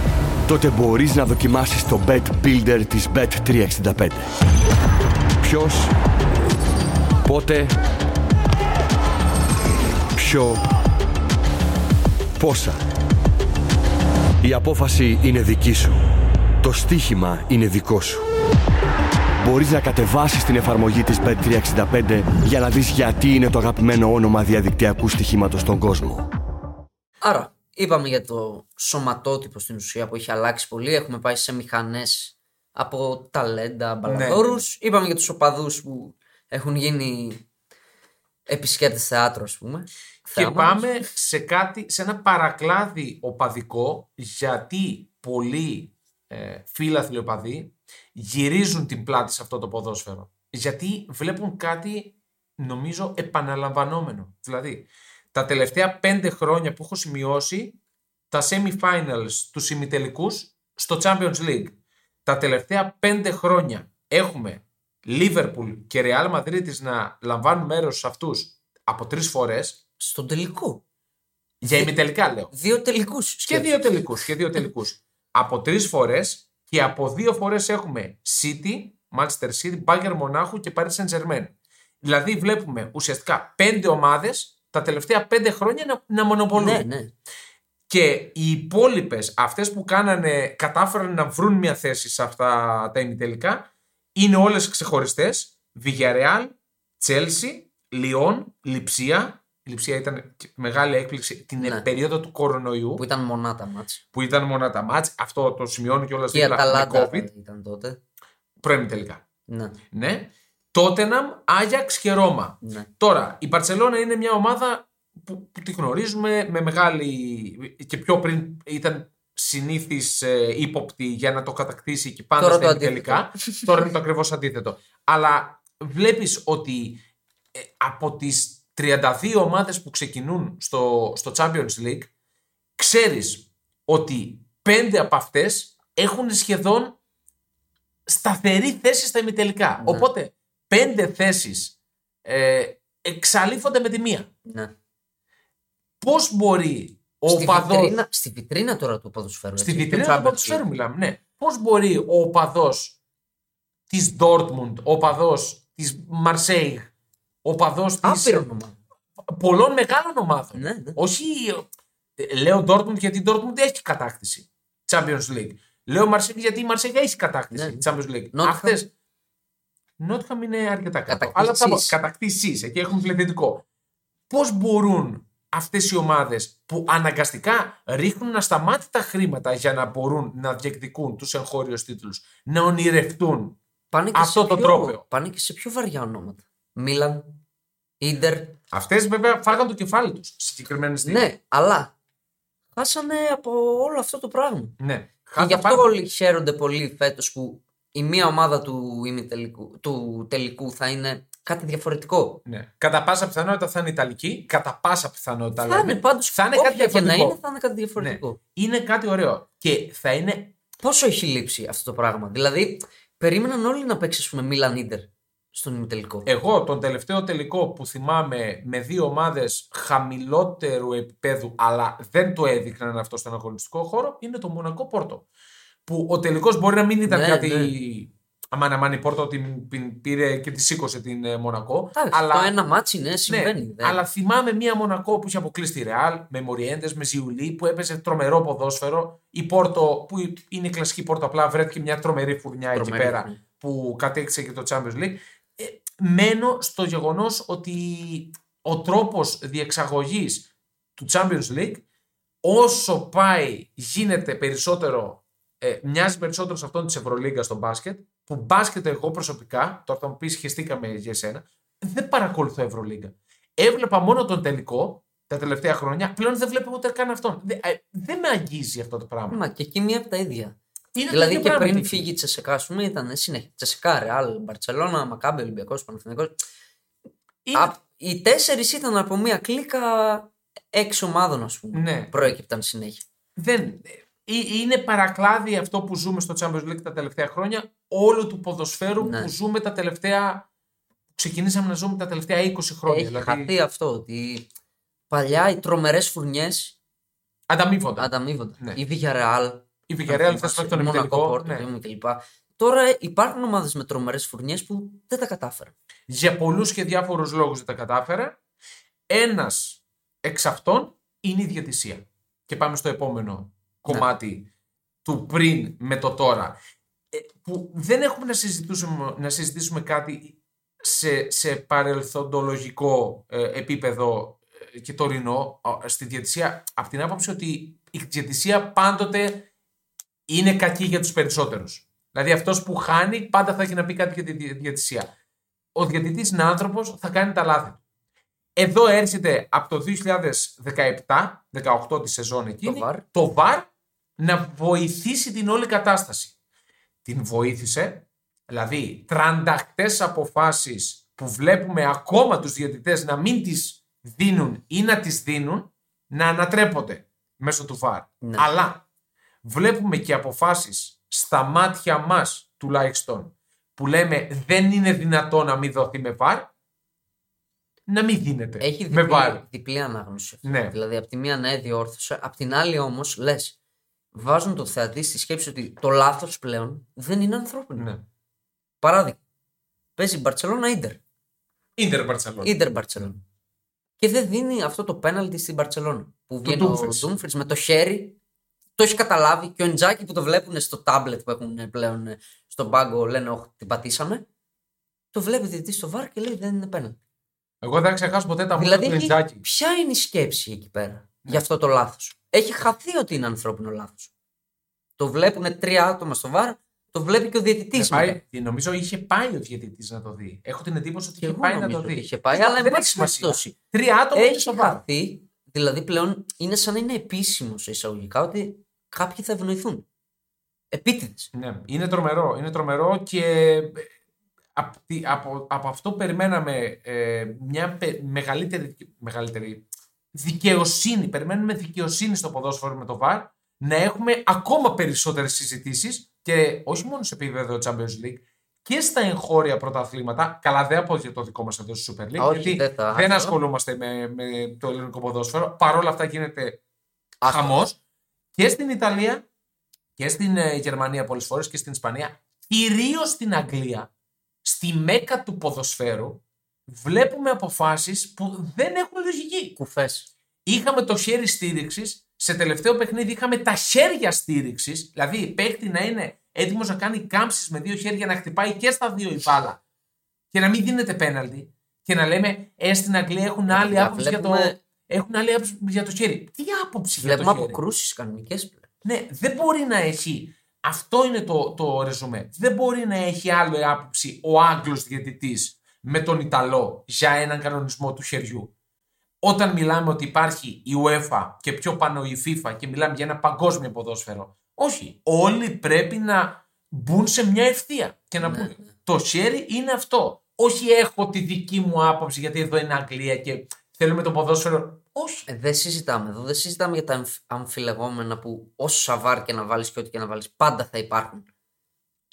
Speaker 3: Τότε μπορείς να δοκιμάσεις το Bet Builder της Bet365. Ποιος, πότε, ποιο, πόσα. Η απόφαση είναι δική σου. Το στοίχημα είναι δικό σου. Μπορείς να κατεβάσεις την εφαρμογή της Bet365 για να δεις γιατί είναι το αγαπημένο όνομα διαδικτυακού στοιχήματος στον κόσμο.
Speaker 2: Άρα, είπαμε για το σωματότυπο στην ουσία που έχει αλλάξει πολύ. Έχουμε πάει σε μηχανές από ταλέντα, μπαλαδόρους. Είπαμε για τους οπαδούς που έχουν γίνει επισκέπτες θεάτρου, ας πούμε.
Speaker 1: Και
Speaker 2: Θεάματος.
Speaker 1: πάμε σε κάτι, σε ένα παρακλάδι οπαδικό, γιατί πολλοί ε, φίλαθλοι οπαδοί γυρίζουν την πλάτη σε αυτό το ποδόσφαιρο. Γιατί βλέπουν κάτι, νομίζω, επαναλαμβανόμενο. Δηλαδή, τα τελευταία πέντε χρόνια που έχω σημειώσει τα semi-finals τους ημιτελικούς στο Champions League. Τα τελευταία πέντε χρόνια έχουμε Liverpool και Real Madrid να λαμβάνουν μέρος σε αυτούς από τρεις φορές
Speaker 2: Στον τελικό.
Speaker 1: για ημιτελικά λέω.
Speaker 2: Δύο τελικούς.
Speaker 1: Και δύο τελικούς. Και δύο τελικούς. από τρεις φορές και από δύο φορές έχουμε City, Manchester City, Bayern Μονάχου και Paris Saint Germain. Δηλαδή βλέπουμε ουσιαστικά πέντε ομάδες τα τελευταία πέντε χρόνια να, να μονοπολούν.
Speaker 2: Ναι, ναι.
Speaker 1: Και οι υπόλοιπες, αυτές που κάνανε, κατάφεραν να βρουν μια θέση σε αυτά τα ημιτελικά, είναι όλες ξεχωριστές. Villarreal, Chelsea, Λιόν, Λιψία. Η Λιψία ήταν και μεγάλη έκπληξη την
Speaker 2: Ναι.
Speaker 1: περίοδο του κορονοϊού,
Speaker 2: Που ήταν μονά τα μάτς.
Speaker 1: που ήταν μόνο τα μάτς. Αυτό το σημειώνω κιόλας
Speaker 2: Και η
Speaker 1: δίπλα με
Speaker 2: Αταλάντα
Speaker 1: COVID.
Speaker 2: ήταν τότε.
Speaker 1: Πρώην τελικά.
Speaker 2: Ναι,
Speaker 1: Ναι. Τότεναμ, Άγιαξ και Ρώμα.
Speaker 2: ναι.
Speaker 1: Τώρα, η Παρσελώνα είναι μια ομάδα που, που τη γνωρίζουμε με μεγάλη. και πιο πριν ήταν συνήθις ε, ύποπτη για να το κατακτήσει και πάντα
Speaker 2: Τώρα
Speaker 1: στα
Speaker 2: το
Speaker 1: τελικά. Τώρα είναι το ακριβώς αντίθετο. Αλλά βλέπεις ότι ε, από τις 32 ομάδες που ξεκινούν στο, στο Champions League, ξέρεις ότι πέντε από αυτές έχουν σχεδόν σταθερή θέση στα ημιτελικά.
Speaker 2: Ναι.
Speaker 1: Οπότε πέντε θέσεις ε, εξαλείφονται με τη μία.
Speaker 2: ναι.
Speaker 1: Πώς μπορεί ο
Speaker 2: στη,
Speaker 1: οπαδός...
Speaker 2: βιτρίνα, στη βιτρίνα τώρα του ποδοσφαίρου.
Speaker 1: Στη
Speaker 2: έτσι,
Speaker 1: βιτρίνα
Speaker 2: του
Speaker 1: του
Speaker 2: Champions
Speaker 1: ποδοσφαίρου
Speaker 2: League.
Speaker 1: μιλάμε, ναι. Πώς μπορεί ο οπαδός της Dortmund, ο οπαδός της Marseille, ο οπαδός της
Speaker 2: Άπειρο ομάδα.
Speaker 1: πολλών μεγάλων ομάδων.
Speaker 2: Ναι, ναι.
Speaker 1: Όχι. ε, Λέω Dortmund γιατί η Dortmund έχει κατάκτηση. Champions League. Λέω Marseille γιατί η Marseille έχει κατάκτηση.
Speaker 2: Ναι.
Speaker 1: Champions League.
Speaker 2: Nottingham.
Speaker 1: Αυτέ. Νότχαμ είναι αρκετά κάτω.
Speaker 2: Κατακτήσεις.
Speaker 1: Αλλά θα πω κατακτήσεις. Εκεί έχουμε πληθυντικό. Πώς μπορούν αυτές οι ομάδες που αναγκαστικά ρίχνουν ασταμάτητα χρήματα για να μπορούν να διεκδικούν τους εγχώριους τίτλους, να ονειρευτούν
Speaker 2: Πάνε και
Speaker 1: Αυτό
Speaker 2: σε
Speaker 1: το
Speaker 2: πιο,
Speaker 1: τρόπαιο;
Speaker 2: Πάνε και σε πιο βαριά ονόματα. Μίλαν, Ίντερ.
Speaker 1: Αυτές βέβαια φάγαν το κεφάλι τους συγκεκριμένη στιγμή.
Speaker 2: Ναι, αλλά χάσανε από όλο αυτό το πράγμα.
Speaker 1: ναι.
Speaker 2: Και γι'
Speaker 1: Χάσαν
Speaker 2: αυτό
Speaker 1: πάρα-
Speaker 2: όλοι χαίρονται πολύ φέτος που η μία ομάδα του, ημιτελικού, του τελικού θα είναι κάτι διαφορετικό.
Speaker 1: Ναι. Κατά πάσα πιθανότητα θα είναι Ιταλική. Κατά πάσα πιθανότητα
Speaker 2: Θα είναι
Speaker 1: λέμε.
Speaker 2: πάντως
Speaker 1: θα είναι
Speaker 2: όποια
Speaker 1: κάτι
Speaker 2: και να
Speaker 1: διαφορετικό.
Speaker 2: είναι θα είναι κάτι διαφορετικό.
Speaker 1: Ναι. Είναι κάτι ωραίο. Και θα είναι.
Speaker 2: Πόσο έχει λείψει αυτό το πράγμα. Δηλαδή, περίμεναν όλοι να παίξει, ας πούμε, Μίλαν Ίντερ στον ημιτελικό.
Speaker 1: Εγώ τον τελευταίο τελικό που θυμάμαι με δύο ομάδες χαμηλότερου επίπεδου, αλλά δεν το έδειχναν αυτό στον αγωνιστικό χώρο, είναι το Μονακό Πόρτο. Που ο τελικός μπορεί να μην ήταν
Speaker 2: Ναι,
Speaker 1: κάτι.
Speaker 2: ναι.
Speaker 1: Αμάν, αμάν η Πόρτο την, την πήρε και τη σήκωσε την ε, Μονακό.
Speaker 2: Εντάξει,
Speaker 1: αλλά...
Speaker 2: Το ένα ματς, ναι, συμβαίνει.
Speaker 1: Ναι,
Speaker 2: δεν-
Speaker 1: αλλά θυμάμαι μία Μονακό που είχε αποκλείσει τη Ρεάλ με Μοριέντες, με Ζιουλί που έπαιζε τρομερό ποδόσφαιρο. Η Πόρτο, που είναι η κλασική Πόρτο, απλά βρέθηκε μια τρομερή φουρνιά εκεί
Speaker 2: Τρομερή,
Speaker 1: πέρα
Speaker 2: ναι.
Speaker 1: που κατέκτησε και το Champions League. Ε, μένω στο γεγονός ότι ο τρόπος διεξαγωγής του Champions League όσο πάει γίνεται περισσότερο ε, μοιάζει περισσότερο σε αυτόν της Ευρωλίγκας στο μπάσκετ που μπάσκετ εγώ προσωπικά τώρα θα μου πεις σχεστήκαμε για εσένα δεν παρακολουθώ Ευρωλίγκα. Έβλεπα μόνο τον τελικό τα τελευταία χρόνια πλέον δεν βλέπω ούτε καν αυτόν. Δεν, ε, δεν με αγγίζει αυτό το πράγμα.
Speaker 2: Μα και εκεί μία από τα ίδια.
Speaker 1: Είναι το
Speaker 2: δηλαδή
Speaker 1: ίδιο
Speaker 2: και
Speaker 1: πράγμα
Speaker 2: πριν
Speaker 1: εκεί.
Speaker 2: φύγει η Τσεσεκά, ας πούμε, ήταν συνέχεια. Τσεσεκά, Ρεάλ, Μπαρσελόνα, Μακάμπε, Ολυμπιακός, Παναθηναϊκός.
Speaker 1: Είναι-
Speaker 2: Α, Οι τέσσερις ήταν από μία κλίκα έξι ομάδων, ας πούμε.
Speaker 1: Ναι.
Speaker 2: Προέκυπταν συνέχεια.
Speaker 1: δεν, ε, είναι παρακλάδι αυτό που ζούμε στο Champions League τα τελευταία χρόνια όλου του ποδοσφαίρου
Speaker 2: Ναι.
Speaker 1: που ζούμε τα τελευταία ξεκινήσαμε να ζούμε τα τελευταία 20 χρόνια
Speaker 2: Έχει
Speaker 1: δηλαδή
Speaker 2: χαθεί αυτό ότι παλιά οι τρομερές φουρνιές
Speaker 1: ανταμείβονται
Speaker 2: ανταμείβονται.
Speaker 1: Ναι.
Speaker 2: Η Villarreal,
Speaker 1: η Villarreal θα στον
Speaker 2: Μονακό,
Speaker 1: ημιτελικό
Speaker 2: Πόρτο,
Speaker 1: ναι.
Speaker 2: Ρήμου κλπ. Τώρα υπάρχουν ομάδες με τρομερές φουρνιές που δεν τα κατάφεραν.
Speaker 1: για πολλούς και διάφορους λόγους δεν τα κατάφερα ένας εξ αυτών είναι η διατησία και πάμε στο επόμενο κομμάτι του πριν με το τώρα Ε, που δεν έχουμε να συζητήσουμε, να συζητήσουμε κάτι σε, σε παρελθοντολογικό ε, επίπεδο ε, και τωρινό ε, στη διατησία από την άποψη ότι η διατησία πάντοτε είναι κακή για τους περισσότερους. Δηλαδή αυτός που χάνει πάντα θα έχει να πει κάτι για τη δι- διατησία. Ο διατητής είναι άνθρωπος, θα κάνει τα λάθη του. Εδώ έρχεται από το 2017-18 τη σεζόν εκείνη
Speaker 2: VAR.
Speaker 1: το VAR να βοηθήσει την όλη κατάσταση. Την βοήθησε, δηλαδή τρανταχτές αποφάσεις που βλέπουμε ακόμα τους διαιτητές να μην τις δίνουν ή να τις δίνουν να ανατρέπονται μέσω του VAR.
Speaker 2: Ναι.
Speaker 1: Αλλά βλέπουμε και αποφάσεις στα μάτια μας τουλάχιστον που λέμε δεν είναι δυνατό να μην δοθεί με VAR να μην δίνεται
Speaker 2: Έχει
Speaker 1: με
Speaker 2: διπλή,
Speaker 1: VAR.
Speaker 2: διπλή ανάγνωση. αυτό.
Speaker 1: Ναι.
Speaker 2: Δηλαδή, από τη μία ναι, διόρθωσε, απ' την άλλη όμως λες, βάζουν το θεατή στη σκέψη ότι το λάθος πλέον δεν είναι ανθρώπινο.
Speaker 1: Ναι.
Speaker 2: Παράδειγμα, παίζει Μπαρσελόνα Ίντερ.
Speaker 1: Ίντερ Μπαρτσελόνα.
Speaker 2: Ίντερ Μπαρσελόνα. Και δεν δίνει αυτό το πέναλτι στην Παρσελόνα. Που βγαίνει ο
Speaker 1: Dumfries.
Speaker 2: Ντούμφριτ με το χέρι. Το έχει καταλάβει και ο Εντζάκη που το βλέπουν στο τάμπλετ που έχουν πλέον ε, στον πάγκο λένε Όχι, την πατήσαμε. Το βλέπει διαιτητή στο βάρ και λέει Δεν είναι πέναλτι.
Speaker 1: Εγώ δεν θα ξεχάσω ποτέ τα
Speaker 2: Δηλαδή,
Speaker 1: βούλια του
Speaker 2: έχει-
Speaker 1: Ιντζάκη.
Speaker 2: ποια είναι η σκέψη εκεί πέρα για αυτό το λάθος; Έχει χαθεί ότι είναι ανθρώπινο λάθος. Το βλέπουν τρία άτομα στο βάρ, το βλέπει και ο διαιτητής.
Speaker 1: Ε, πάει- Νομίζω είχε πάει ο διαιτητής να το δει. Έχω την εντύπωση ότι
Speaker 2: Και
Speaker 1: είχε
Speaker 2: εγώ
Speaker 1: πάει να
Speaker 2: νομίζω
Speaker 1: το
Speaker 2: ότι
Speaker 1: δει.
Speaker 2: είχε πάει,
Speaker 1: Δεν
Speaker 2: αλλά εν
Speaker 1: έχει
Speaker 2: πάση
Speaker 1: σημασία.
Speaker 2: περιπτώσει.
Speaker 1: Τρία άτομα είναι
Speaker 2: Έχει
Speaker 1: στο βάρ.
Speaker 2: χαθεί, δηλαδή πλέον είναι σαν να είναι επίσημος σε εισαγωγικά ότι κάποιοι θα ευνοηθούν. Επίτηδες.
Speaker 1: Ναι, είναι τρομερό. Είναι τρομερό και ε, απ' τη- από, από αυτό περιμέναμε ε, μια πε- μεγαλύτερη, μεγαλύτερη δικαιοσύνη. Περιμένουμε δικαιοσύνη στο ποδόσφαιρο με το VAR να έχουμε ακόμα περισσότερες συζητήσεις και όχι μόνο σε επίπεδο Champions League και στα εγχώρια πρωταθλήματα. Καλά, δεν από για το δικό μα εδώ στη Super League.
Speaker 2: Όχι,
Speaker 1: γιατί
Speaker 2: δεν θα-
Speaker 1: δεν
Speaker 2: αυτό.
Speaker 1: ασχολούμαστε με, με το ελληνικό ποδόσφαιρο. Παρ' όλα αυτά γίνεται
Speaker 2: Άστο.
Speaker 1: χαμός. Και στην Ιταλία και στην ε, Γερμανία πολλές φορές και στην Ισπανία, κυρίως στην Αγγλία, στη μέκα του ποδοσφαίρου, βλέπουμε αποφάσεις που δεν έχουν λογική.
Speaker 2: Κουφές.
Speaker 1: Είχαμε το χέρι στήριξης, σε τελευταίο παιχνίδι είχαμε τα χέρια στήριξης, δηλαδή η παίκτη να είναι έτοιμος να κάνει κάμψεις με δύο χέρια, να χτυπάει και στα δύο η μπάλα και να μην δίνεται πέναλτι. Και να λέμε, ε, στην Αγγλία έχουν άλλη
Speaker 2: παιδιά,
Speaker 1: άποψη για το.
Speaker 2: βλέπουμε-
Speaker 1: Έχουν άλλη άποψη για το χέρι. Τι άποψη για το
Speaker 2: Βλέπουμε
Speaker 1: χέρι;
Speaker 2: αποκρούσεις κανονικές πλέον.
Speaker 1: Ναι, δεν μπορεί να έχει. Αυτό είναι το, το ρεζουμέ. Δεν μπορεί να έχει άλλο άποψη ο Άγγλος διαιτητής με τον Ιταλό για έναν κανονισμό του χεριού. Όταν μιλάμε ότι υπάρχει η UEFA και πιο πάνω η FIFA και μιλάμε για ένα παγκόσμιο ποδόσφαιρο. Όχι. Όλοι πρέπει να μπουν σε μια ευθεία και να
Speaker 2: Ναι,
Speaker 1: πούνε το χέρι είναι αυτό. Όχι έχω τη δική μου άποψη γιατί εδώ είναι Αγγλία και θέλουμε το ποδόσφαιρο. Όχι.
Speaker 2: Ε, δεν συζητάμε εδώ. Δεν συζητάμε για τα αμφ- αμφιλεγόμενα που όσο σαβάρ και να βάλεις και ό,τι και να βάλεις, πάντα θα υπάρχουν.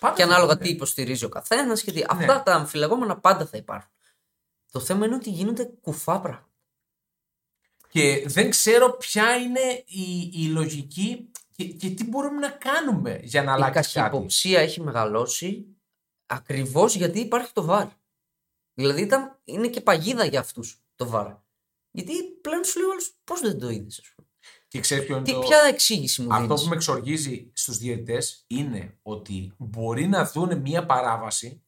Speaker 1: Πάντα
Speaker 2: Και
Speaker 1: θα
Speaker 2: ανάλογα
Speaker 1: είναι.
Speaker 2: τι υποστηρίζει ο καθένας. Και τι...
Speaker 1: Ναι.
Speaker 2: Αυτά τα αμφιλεγόμενα πάντα θα υπάρχουν. Το θέμα είναι ότι γίνονται κουφά πράγματα.
Speaker 1: Και δεν ξέρω ποια είναι η, η λογική και, και τι μπορούμε να κάνουμε για να
Speaker 2: Η
Speaker 1: αλλάξει κάτι;
Speaker 2: καχυποψία έχει μεγαλώσει ακριβώς γιατί υπάρχει το βάρ. Δηλαδή ήταν, είναι και παγίδα για αυτούς το βάρ. Γιατί πλέον σου λέει ο άλλος, πώς δεν το είδες, ας πούμε.
Speaker 1: Και ξέρεις ποιο είναι
Speaker 2: Τι,
Speaker 1: το...
Speaker 2: ποια εξήγηση μου
Speaker 1: Αυτό
Speaker 2: δίνεις;
Speaker 1: που με εξοργίζει στους διαιτητές είναι ότι μπορεί να δούνε μία παράβαση,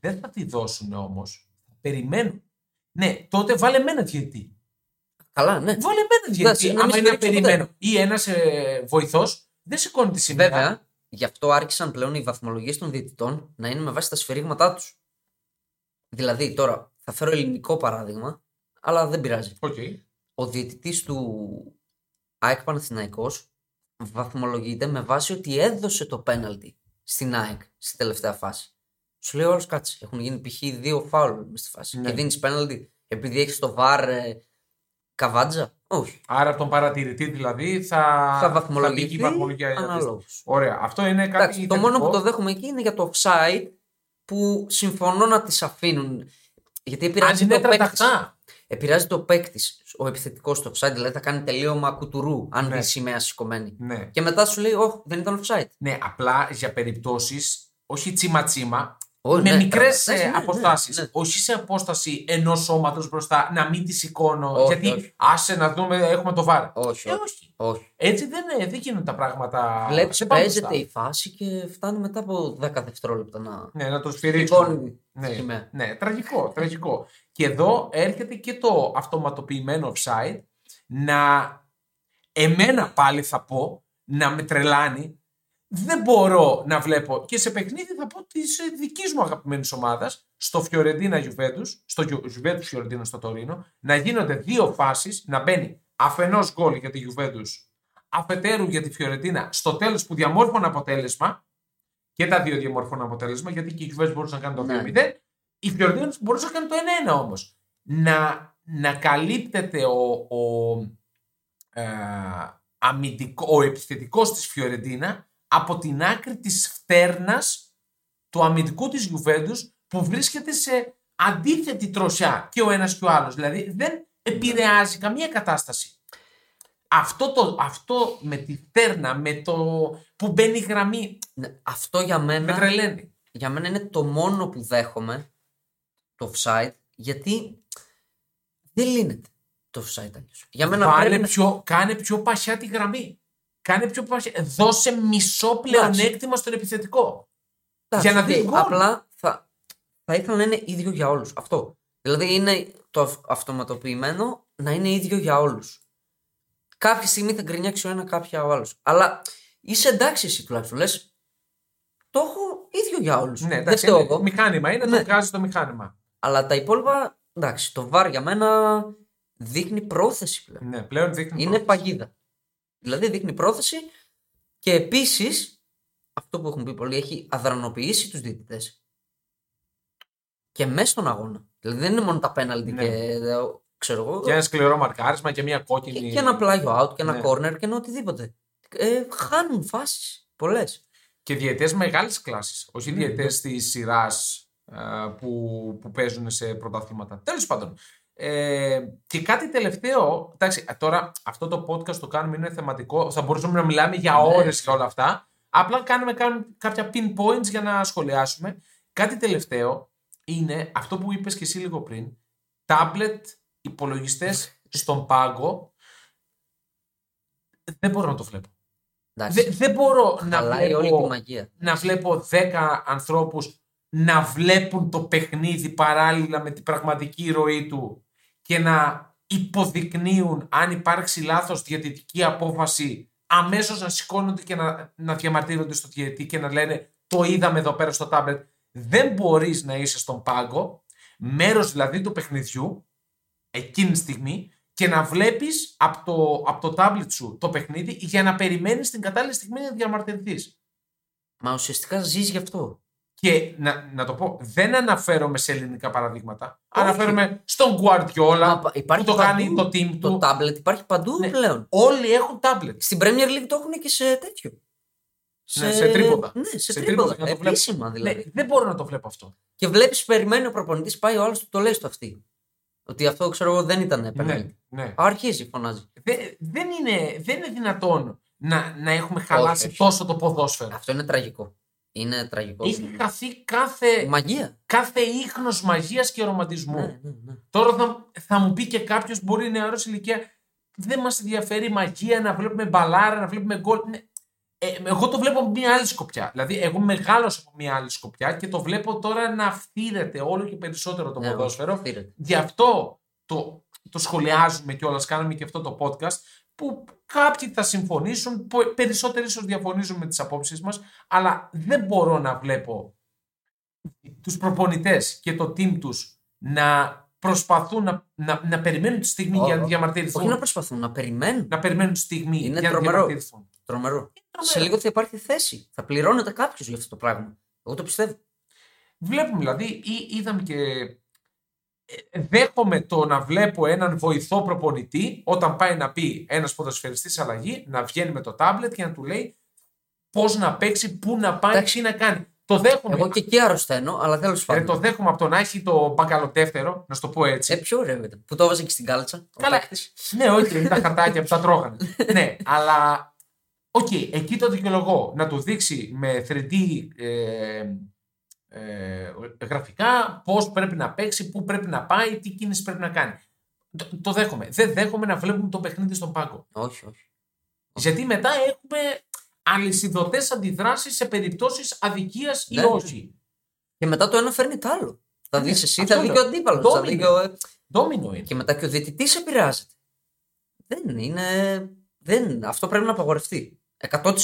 Speaker 1: δεν θα τη δώσουν όμως, θα περιμένουν. Ναι, τότε βάλε μένα διαιτητή.
Speaker 2: Καλά, ναι.
Speaker 1: Βάλε μένα διαιτητή.
Speaker 2: να μην
Speaker 1: Άμα είναι να
Speaker 2: στηρίξω ποτέ.
Speaker 1: περιμένω. Ή ένας ε, βοηθός δεν σηκώνει τη σημαία.
Speaker 2: Βέβαια, γι' αυτό άρχισαν πλέον οι βαθμολογίες των διαιτητών να είναι με βάση τα σφυρίγματά τους. Δηλαδή, τώρα θα φέρω ελληνικό παράδειγμα, αλλά δεν πειράζει.
Speaker 1: Οκ.
Speaker 2: Ο διαιτητής του ΑΕΚ Παναθηναϊκός βαθμολογείται με βάση ότι έδωσε το πέναλτι στην ΑΕΚ στη τελευταία φάση. Σου λέει όλο κάτσε. Έχουν γίνει π.χ. δύο φάουλ με στη φάση.
Speaker 1: Ναι.
Speaker 2: Και δίνεις πέναλτι επειδή έχεις το βαρ ε, καβάντζα; Όχι.
Speaker 1: Άρα από τον παρατηρητή δηλαδή θα,
Speaker 2: Θα
Speaker 1: μπει
Speaker 2: βαθμολογηθεί
Speaker 1: και η βαθμολογία αντίστοιχα.
Speaker 2: αναλόγως.
Speaker 1: Ωραία. Αυτό είναι κάτι
Speaker 2: Εντάξει, το μόνο
Speaker 1: θετικό.
Speaker 2: που το δέχομαι εκεί είναι για το offside που συμφωνώ να τις αφήνουν. Γιατί
Speaker 1: Αν
Speaker 2: επηρεάζει
Speaker 1: είναι
Speaker 2: το παίκτης.
Speaker 1: τρανταχτά.
Speaker 2: Επηρεάζει το παίκτης, ο επιθετικός στο offside, δηλαδή θα κάνει τελείωμα κουτουρού, αν
Speaker 1: Ναι.
Speaker 2: δει σημαία σηκωμένη.
Speaker 1: Ναι.
Speaker 2: Και μετά σου λέει, Όχι, δεν ήταν offside.
Speaker 1: ναι, απλά για περιπτώσεις, όχι τσίμα-τσίμα,
Speaker 2: Όχι,
Speaker 1: με
Speaker 2: ναι,
Speaker 1: μικρές
Speaker 2: τραβατάς, ναι, ναι,
Speaker 1: αποστάσεις.
Speaker 2: ναι.
Speaker 1: Όχι σε απόσταση ενός σώματος μπροστά, να μην τη σηκώνω.
Speaker 2: Όχι,
Speaker 1: γιατί
Speaker 2: όχι.
Speaker 1: άσε να δούμε, έχουμε το βάρο.
Speaker 2: Όχι,
Speaker 1: Ε,
Speaker 2: όχι.
Speaker 1: όχι.
Speaker 2: όχι.
Speaker 1: Έτσι δεν, ε, δεν γίνονται τα πράγματα.
Speaker 2: Βλέπεις,
Speaker 1: σε πάνω
Speaker 2: παίζεται
Speaker 1: μπροστά.
Speaker 2: η φάση και φτάνει μετά από 10 δευτερόλεπτα να.
Speaker 1: Ναι, να το σφυρίξουν.
Speaker 2: σηκώνει
Speaker 1: Ναι,
Speaker 2: τη σημαία.
Speaker 1: ναι, τραγικό, τραγικό. Και εδώ έρχεται και το αυτοματοποιημένο offside να εμένα πάλι θα πω να με τρελάνει. Δεν μπορώ να βλέπω και σε παιχνίδι θα πω τη δικής μου αγαπημένης ομάδας, στο Φιωρεντίνα Juventus, στο Ju- Juventus Φιωρεντίνα στο Τωρίνο, να γίνονται δύο φάσεις, να μπαίνει αφενός γκολ για τη Juventus, αφετέρου για τη Φιωρεντίνα, στο τέλος που διαμόρφωνε αποτέλεσμα, και τα δύο διαμόρφωναν αποτέλεσμα, γιατί και η Juventus μπορούσε να κάνει το
Speaker 2: Ναι.
Speaker 1: 2-0, η Φιωρεντίνα μπορούσε να κάνει το 1-1 όμως. Να, να καλύπτεται ο, ο, ε, αμυντικό, ο επιθετικός της Φιωρεντίνα από την άκρη της φτέρνας του αμυντικού της Juventus που βρίσκεται σε αντίθετη τροσιά και ο ένας και ο άλλος. Δηλαδή δεν επηρεάζει καμία κατάσταση. Αυτό, το, αυτό με τη φτέρνα, με το που μπαίνει η γραμμή,
Speaker 2: Ναι, αυτό για
Speaker 1: με
Speaker 2: μένα,
Speaker 1: τρελαίνει.
Speaker 2: για μένα είναι το μόνο που δέχομαι το offside γιατί δεν λύνεται. το offside αλλιώς. Για μένα
Speaker 1: Βάλε
Speaker 2: πρέπει να-
Speaker 1: πιο, κάνε πιο παχιά τη γραμμή. Κάνε πιο παχιά. Δώσε μισό πλεονέκτημα στον επιθετικό.
Speaker 2: Εντάξει,
Speaker 1: για να δεις
Speaker 2: οκ,
Speaker 1: γκολ.
Speaker 2: Απλά θα, θα ήθελα να είναι ίδιο για όλους. Αυτό. Δηλαδή είναι το αυ- αυτοματοποιημένο να είναι ίδιο για όλους. Κάποια στιγμή θα γκρινιάξει ο ένα, κάποια ο άλλος. Αλλά είσαι εντάξει εσύ τουλάχιστον. Λες. Το έχω ίδιο για όλους.
Speaker 1: Ναι,
Speaker 2: Δεν
Speaker 1: εντάξει,
Speaker 2: φταίω
Speaker 1: είναι-
Speaker 2: εγώ.
Speaker 1: μηχάνημα είναι,
Speaker 2: Ναι.
Speaker 1: το βγάζει το μηχάνημα.
Speaker 2: Αλλά τα υπόλοιπα, εντάξει, το VAR για μένα δείχνει πρόθεση πλέον.
Speaker 1: Ναι, πλέον δείχνει.
Speaker 2: Είναι
Speaker 1: πρόθεση.
Speaker 2: παγίδα. Δηλαδή δείχνει πρόθεση και επίσης αυτό που έχουν πει πολλοί έχει αδρανοποιήσει τους διαιτητές. Και μέσα στον αγώνα. Δηλαδή δεν είναι μόνο τα πέναλτι
Speaker 1: Ναι.
Speaker 2: και ε, ξέρω εγώ.
Speaker 1: Και ένα σκληρό μαρκάρισμα και μια κόκκινη.
Speaker 2: και, και ένα πλάγιο out και ένα
Speaker 1: Ναι.
Speaker 2: corner και ένα οτιδήποτε. Ε, χάνουν φάσεις. Πολλές.
Speaker 1: Και διαιτές μεγάλης κλάσης. Όχι
Speaker 2: Ναι,
Speaker 1: διαιτές
Speaker 2: ναι.
Speaker 1: της σειράς που, που παίζουν σε πρωταθλήματα. Τέλος πάντων. Ε, και κάτι τελευταίο. Εντάξει, τώρα αυτό το podcast το κάνουμε είναι θεματικό. Θα μπορούσαμε να μιλάμε για
Speaker 2: Ναι.
Speaker 1: ώρες για όλα αυτά. Απλά κάνουμε, κάνουμε κάποια pinpoints για να σχολιάσουμε. Κάτι τελευταίο είναι αυτό που είπες και εσύ λίγο πριν. Τάμπλετ, υπολογιστές στον πάγκο. Δεν μπορώ να το βλέπω.
Speaker 2: Εντάξει.
Speaker 1: Δεν, δεν μπορώ να
Speaker 2: Χαλάει όλη τη
Speaker 1: βλέπω,
Speaker 2: μαγεία.
Speaker 1: να βλέπω 10 ανθρώπους να βλέπουν το παιχνίδι παράλληλα με την πραγματική ροή του και να υποδεικνύουν αν υπάρξει λάθος διαιτητική απόφαση αμέσως να σηκώνονται και να, να διαμαρτύρονται στο διαιτητή και να λένε το είδαμε εδώ πέρα στο τάμπλετ. Δεν μπορείς να είσαι στον πάγκο, μέρος δηλαδή του παιχνιδιού, εκείνη τη στιγμή και να βλέπεις από το, από το τάμπλετ σου το παιχνίδι για να περιμένεις την κατάλληλη στιγμή να διαμαρτυρηθείς.
Speaker 2: Μα ουσιαστικά ζεις γι' αυτό.
Speaker 1: Και να, να το πω, δεν αναφέρομαι σε ελληνικά παραδείγματα.
Speaker 2: Όχι.
Speaker 1: Αναφέρομαι στον Guardiola
Speaker 2: Μα,
Speaker 1: που
Speaker 2: υπάρχει
Speaker 1: το
Speaker 2: παντού.
Speaker 1: κάνει το team
Speaker 2: Το
Speaker 1: του.
Speaker 2: tablet υπάρχει παντού
Speaker 1: Ναι.
Speaker 2: πλέον.
Speaker 1: Όλοι έχουν tablet.
Speaker 2: Στην Premier League το έχουν και σε τέτοιο.
Speaker 1: Ναι, σε τρίποδα.
Speaker 2: Ναι, σε,
Speaker 1: Σε
Speaker 2: τρίποδα.
Speaker 1: τρίποδα, να το
Speaker 2: Επίσημα δηλαδή.
Speaker 1: Ναι, δεν μπορώ να το βλέπω αυτό.
Speaker 2: Και βλέπεις, περιμένει ο προπονητής, πάει ο άλλος του το λέει στο αυτή. Ότι αυτό ξέρω εγώ δεν ήταν
Speaker 1: Ναι,
Speaker 2: penalty.
Speaker 1: ναι.
Speaker 2: Αρχίζει, φωνάζει.
Speaker 1: Δεν, δεν, είναι, δεν είναι δυνατόν να, να έχουμε χαλάσει
Speaker 2: όχι.
Speaker 1: τόσο το ποδόσφαιρο.
Speaker 2: Αυτό είναι τραγικό. Είναι τραγικός.
Speaker 1: Έχει χαθεί κάθε,
Speaker 2: Μαγεία.
Speaker 1: κάθε ίχνος μαγείας και ρομαντισμού.
Speaker 2: Ναι, ναι, ναι.
Speaker 1: Τώρα θα, θα μου πει και κάποιος, μπορεί νεαρός ηλικία, δεν μας ενδιαφέρει η μαγεία να βλέπουμε μπαλάρα, να βλέπουμε γκολ. Ναι. Ε, εγώ το βλέπω από μια άλλη σκοπιά. Δηλαδή, εγώ μεγάλωσα από μια άλλη σκοπιά και το βλέπω τώρα να φθήρεται όλο και περισσότερο το
Speaker 2: Ναι,
Speaker 1: ποδόσφαιρο.
Speaker 2: φτύρεται.
Speaker 1: Γι' αυτό το, το σχολιάζουμε κιόλας, κάναμε και αυτό το podcast, που κάποιοι θα συμφωνήσουν, που περισσότεροι ίσως διαφωνήσουν με τις απόψεις μας, αλλά δεν μπορώ να βλέπω τους προπονητές και το team τους να προσπαθούν να, να, να περιμένουν τη στιγμή
Speaker 2: Ω,
Speaker 1: για να
Speaker 2: ω.
Speaker 1: διαμαρτυρηθούν.
Speaker 2: Όχι να προσπαθούν, να περιμένουν.
Speaker 1: Να περιμένουν τη στιγμή
Speaker 2: Είναι
Speaker 1: για να
Speaker 2: τρομερό.
Speaker 1: διαμαρτυρηθούν.
Speaker 2: Τρομερό. Σε λίγο θα υπάρχει θέση. Θα πληρώνεται κάποιος για αυτό το πράγμα. Εγώ το πιστεύω.
Speaker 1: Βλέπουμε δηλαδή, ή, είδαμε και. Ε, Δέχομαι το να βλέπω έναν βοηθό προπονητή όταν πάει να πει ένας ποδοσφαιριστής αλλαγή, να βγαίνει με το τάμπλετ και να του λέει πώς να παίξει, πού να πάει,
Speaker 2: Εντάξει.
Speaker 1: τι να κάνει. Το δέχομαι.
Speaker 2: Εγώ και εκεί αρρωσταίνω, αλλά τέλος
Speaker 1: Ε,
Speaker 2: πάντων.
Speaker 1: το δέχομαι από το να έχει το μπακαλοτέφτερο, να σου το πω έτσι.
Speaker 2: Ε, πιο ωραίο ήταν. Που το έβαζε και στην κάλτσα. ο
Speaker 1: Καλά.
Speaker 2: παίκτης.
Speaker 1: Ναι, όχι, τα χαρτάκια που τα τρώγανε. [laughs] ναι, αλλά. Οκ, εκεί το δικαιολογώ. Να του δείξει με 3D ε, ε, γραφικά πώς πρέπει να παίξει, πού πρέπει να πάει, τι κίνηση πρέπει να κάνει. Το, το δέχομαι. Δεν δέχομαι να βλέπουμε το παιχνίδι στον πάγκο.
Speaker 2: Όχι, όχι.
Speaker 1: Γιατί μετά έχουμε αλυσιδωτές αντιδράσεις σε περιπτώσεις αδικίας ή
Speaker 2: Ναι, ναι.
Speaker 1: όχι.
Speaker 2: Και μετά το ένα φέρνει το άλλο. Θα δει
Speaker 1: Ναι,
Speaker 2: εσύ,
Speaker 1: αυτό
Speaker 2: θα δει
Speaker 1: λέω.
Speaker 2: και ο αντίπαλος. Θα δει
Speaker 1: Ντόμινο.
Speaker 2: και ο...
Speaker 1: Ντόμινο είναι.
Speaker 2: Και μετά και ο διαιτητής επηρεάζεται. Δεν είναι. Δεν... Αυτό πρέπει να απαγορευτεί. 100%.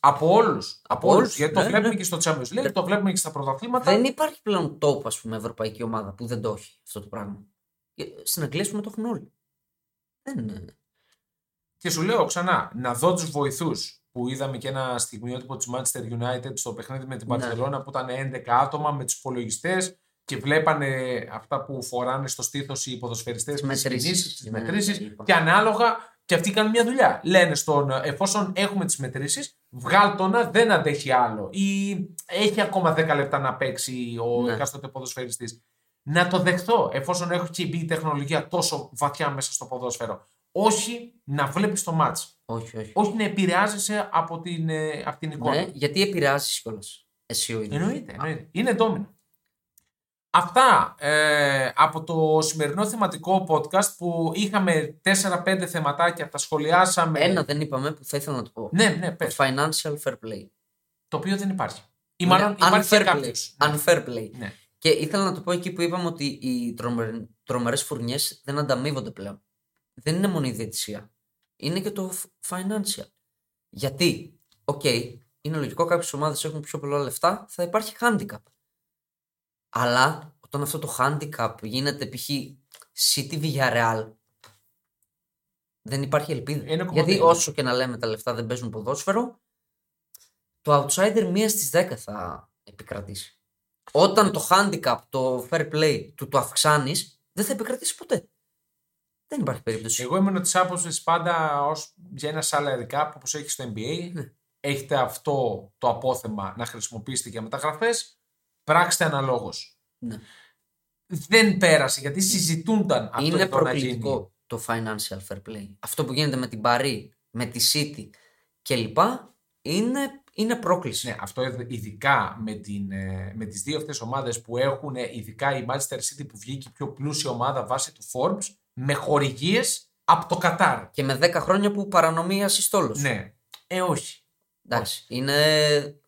Speaker 1: Από όλους. Από όλους.
Speaker 2: όλους,
Speaker 1: Γιατί το
Speaker 2: ναι,
Speaker 1: βλέπουμε
Speaker 2: ναι.
Speaker 1: και στο Champions League, το βλέπουμε και στα πρωταθλήματα.
Speaker 2: Δεν υπάρχει πλέον τόπο, ας πούμε, ευρωπαϊκή ομάδα που δεν το έχει αυτό το πράγμα. Και Στην Αγγλία, ας πούμε, το έχουν όλοι. Δεν είναι.
Speaker 1: Και σου λέω ξανά, να δω τους βοηθούς που είδαμε και ένα στιγμιότυπο της Manchester United στο παιχνίδι με την
Speaker 2: Ναι.
Speaker 1: Barcelona που ήταν 11 άτομα με τους υπολογιστές και βλέπανε αυτά που φοράνε στο στήθος οι ποδοσφαιριστές
Speaker 2: Τις
Speaker 1: τι
Speaker 2: μετρήσεις.
Speaker 1: κινήσεις, τις
Speaker 2: Ναι,
Speaker 1: μετρήσεις
Speaker 2: είπα.
Speaker 1: και ανάλογα και αυτοί κάνουν μια δουλειά. Λένε στον, εφόσον έχουμε τις μετρήσεις, βγάλ το να δεν αντέχει άλλο ή έχει ακόμα 10 λεπτά να παίξει ο
Speaker 2: Ναι.
Speaker 1: εκάστοτε ποδοσφαιριστής. Να το δεχθώ εφόσον έχει μπει η τεχνολογία τόσο βαθιά μέσα στο ποδόσφαιρο. Όχι να βλέπεις το μάτς.
Speaker 2: Όχι, όχι.
Speaker 1: Όχι να επηρεάζεσαι από την, ε, από την εικόνα.
Speaker 2: Ναι, γιατί επηρεάζεις κιόλας. Εσύ ο ίδιος.
Speaker 1: Εννοείται, εννοείται. Είναι ντόμινο. Αυτά ε, από το σημερινό θεματικό podcast που είχαμε 4-5 θεματάκια, τα σχολιάσαμε.
Speaker 2: Ένα δεν είπαμε που θα ήθελα να το πω.
Speaker 1: Ναι, ναι,
Speaker 2: Το
Speaker 1: πες.
Speaker 2: financial fair play.
Speaker 1: Το οποίο δεν υπάρχει. Ή μάλλον
Speaker 2: Είναι
Speaker 1: υπάρχει
Speaker 2: unfair
Speaker 1: και
Speaker 2: play.
Speaker 1: κάποιος.
Speaker 2: Unfair play.
Speaker 1: Ναι.
Speaker 2: Και ήθελα να το πω εκεί που είπαμε ότι οι τρομε... τρομερές φουρνιές δεν ανταμείβονται πλέον. Δεν είναι μόνο η διαιτησία. Είναι και το f- financial. Γιατί, οκ, είναι λογικό κάποιες ομάδες έχουν πιο πολλά λεφτά, θα υπάρχει handicap. Αλλά όταν αυτό το handicap γίνεται π.χ. City Villarreal, δεν υπάρχει ελπίδα.
Speaker 1: Είναι
Speaker 2: Γιατί
Speaker 1: κωμωδία.
Speaker 2: όσο και να λέμε τα λεφτά δεν παίζουν ποδόσφαιρο, το outsider μία στις 10 θα επικρατήσει. Όταν το handicap, το fair play του το αυξάνεις, δεν θα επικρατήσει ποτέ. Δεν υπάρχει περίπτωση.
Speaker 1: Εγώ ήμουν της άποψης πάντα ως για ένα salary cap όπως έχει στο NBA.
Speaker 2: Ναι.
Speaker 1: Έχετε αυτό το απόθεμα να χρησιμοποιήσετε για μεταγραφέ. Πράξτε αναλόγως.
Speaker 2: Ναι.
Speaker 1: Δεν πέρασε γιατί συζητούνταν αυτό
Speaker 2: είναι
Speaker 1: εδώ να γίνει.
Speaker 2: προκλητικό το financial fair play. Αυτό που γίνεται με την Paris, με τη City κλπ. Είναι, είναι πρόκληση.
Speaker 1: Ναι, αυτό ειδικά με, την, ε, με τις δύο αυτές ομάδες που έχουν ε, ειδικά η Manchester City που βγήκε η πιο πλούσια ομάδα βάσει του Forbes με χορηγίες από το Κατάρ.
Speaker 2: Και με 10 χρόνια που παρανομία συστόλος.
Speaker 1: Ναι. Ε, όχι.
Speaker 2: Εντάξει, είναι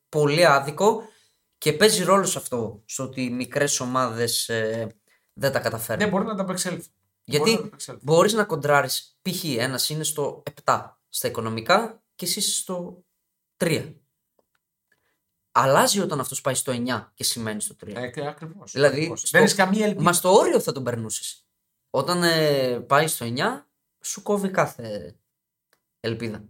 Speaker 2: πολύ άδικο και παίζει ρόλο σε αυτό. Στο ότι οι μικρές ομάδες δεν τα καταφέρνουν.
Speaker 1: Δεν μπορεί να τα απεξέλθει.
Speaker 2: Γιατί
Speaker 1: Μπορεί να τα απεξέλθει.
Speaker 2: μπορείς να κοντράρεις. Π.χ. ένας είναι στο 7 στα οικονομικά και εσύ είσαι στο 3. Αλλάζει όταν αυτός πάει στο 9 και σημαίνει στο 3.
Speaker 1: Ε, ακριβώς.
Speaker 2: Δηλαδή,
Speaker 1: ακριβώς.
Speaker 2: στο-
Speaker 1: Δεν έχει καμία ελπίδα.
Speaker 2: Μα στο όριο θα τον περνούσες. Όταν ε, πάει στο 9, σου κόβει κάθε ελπίδα.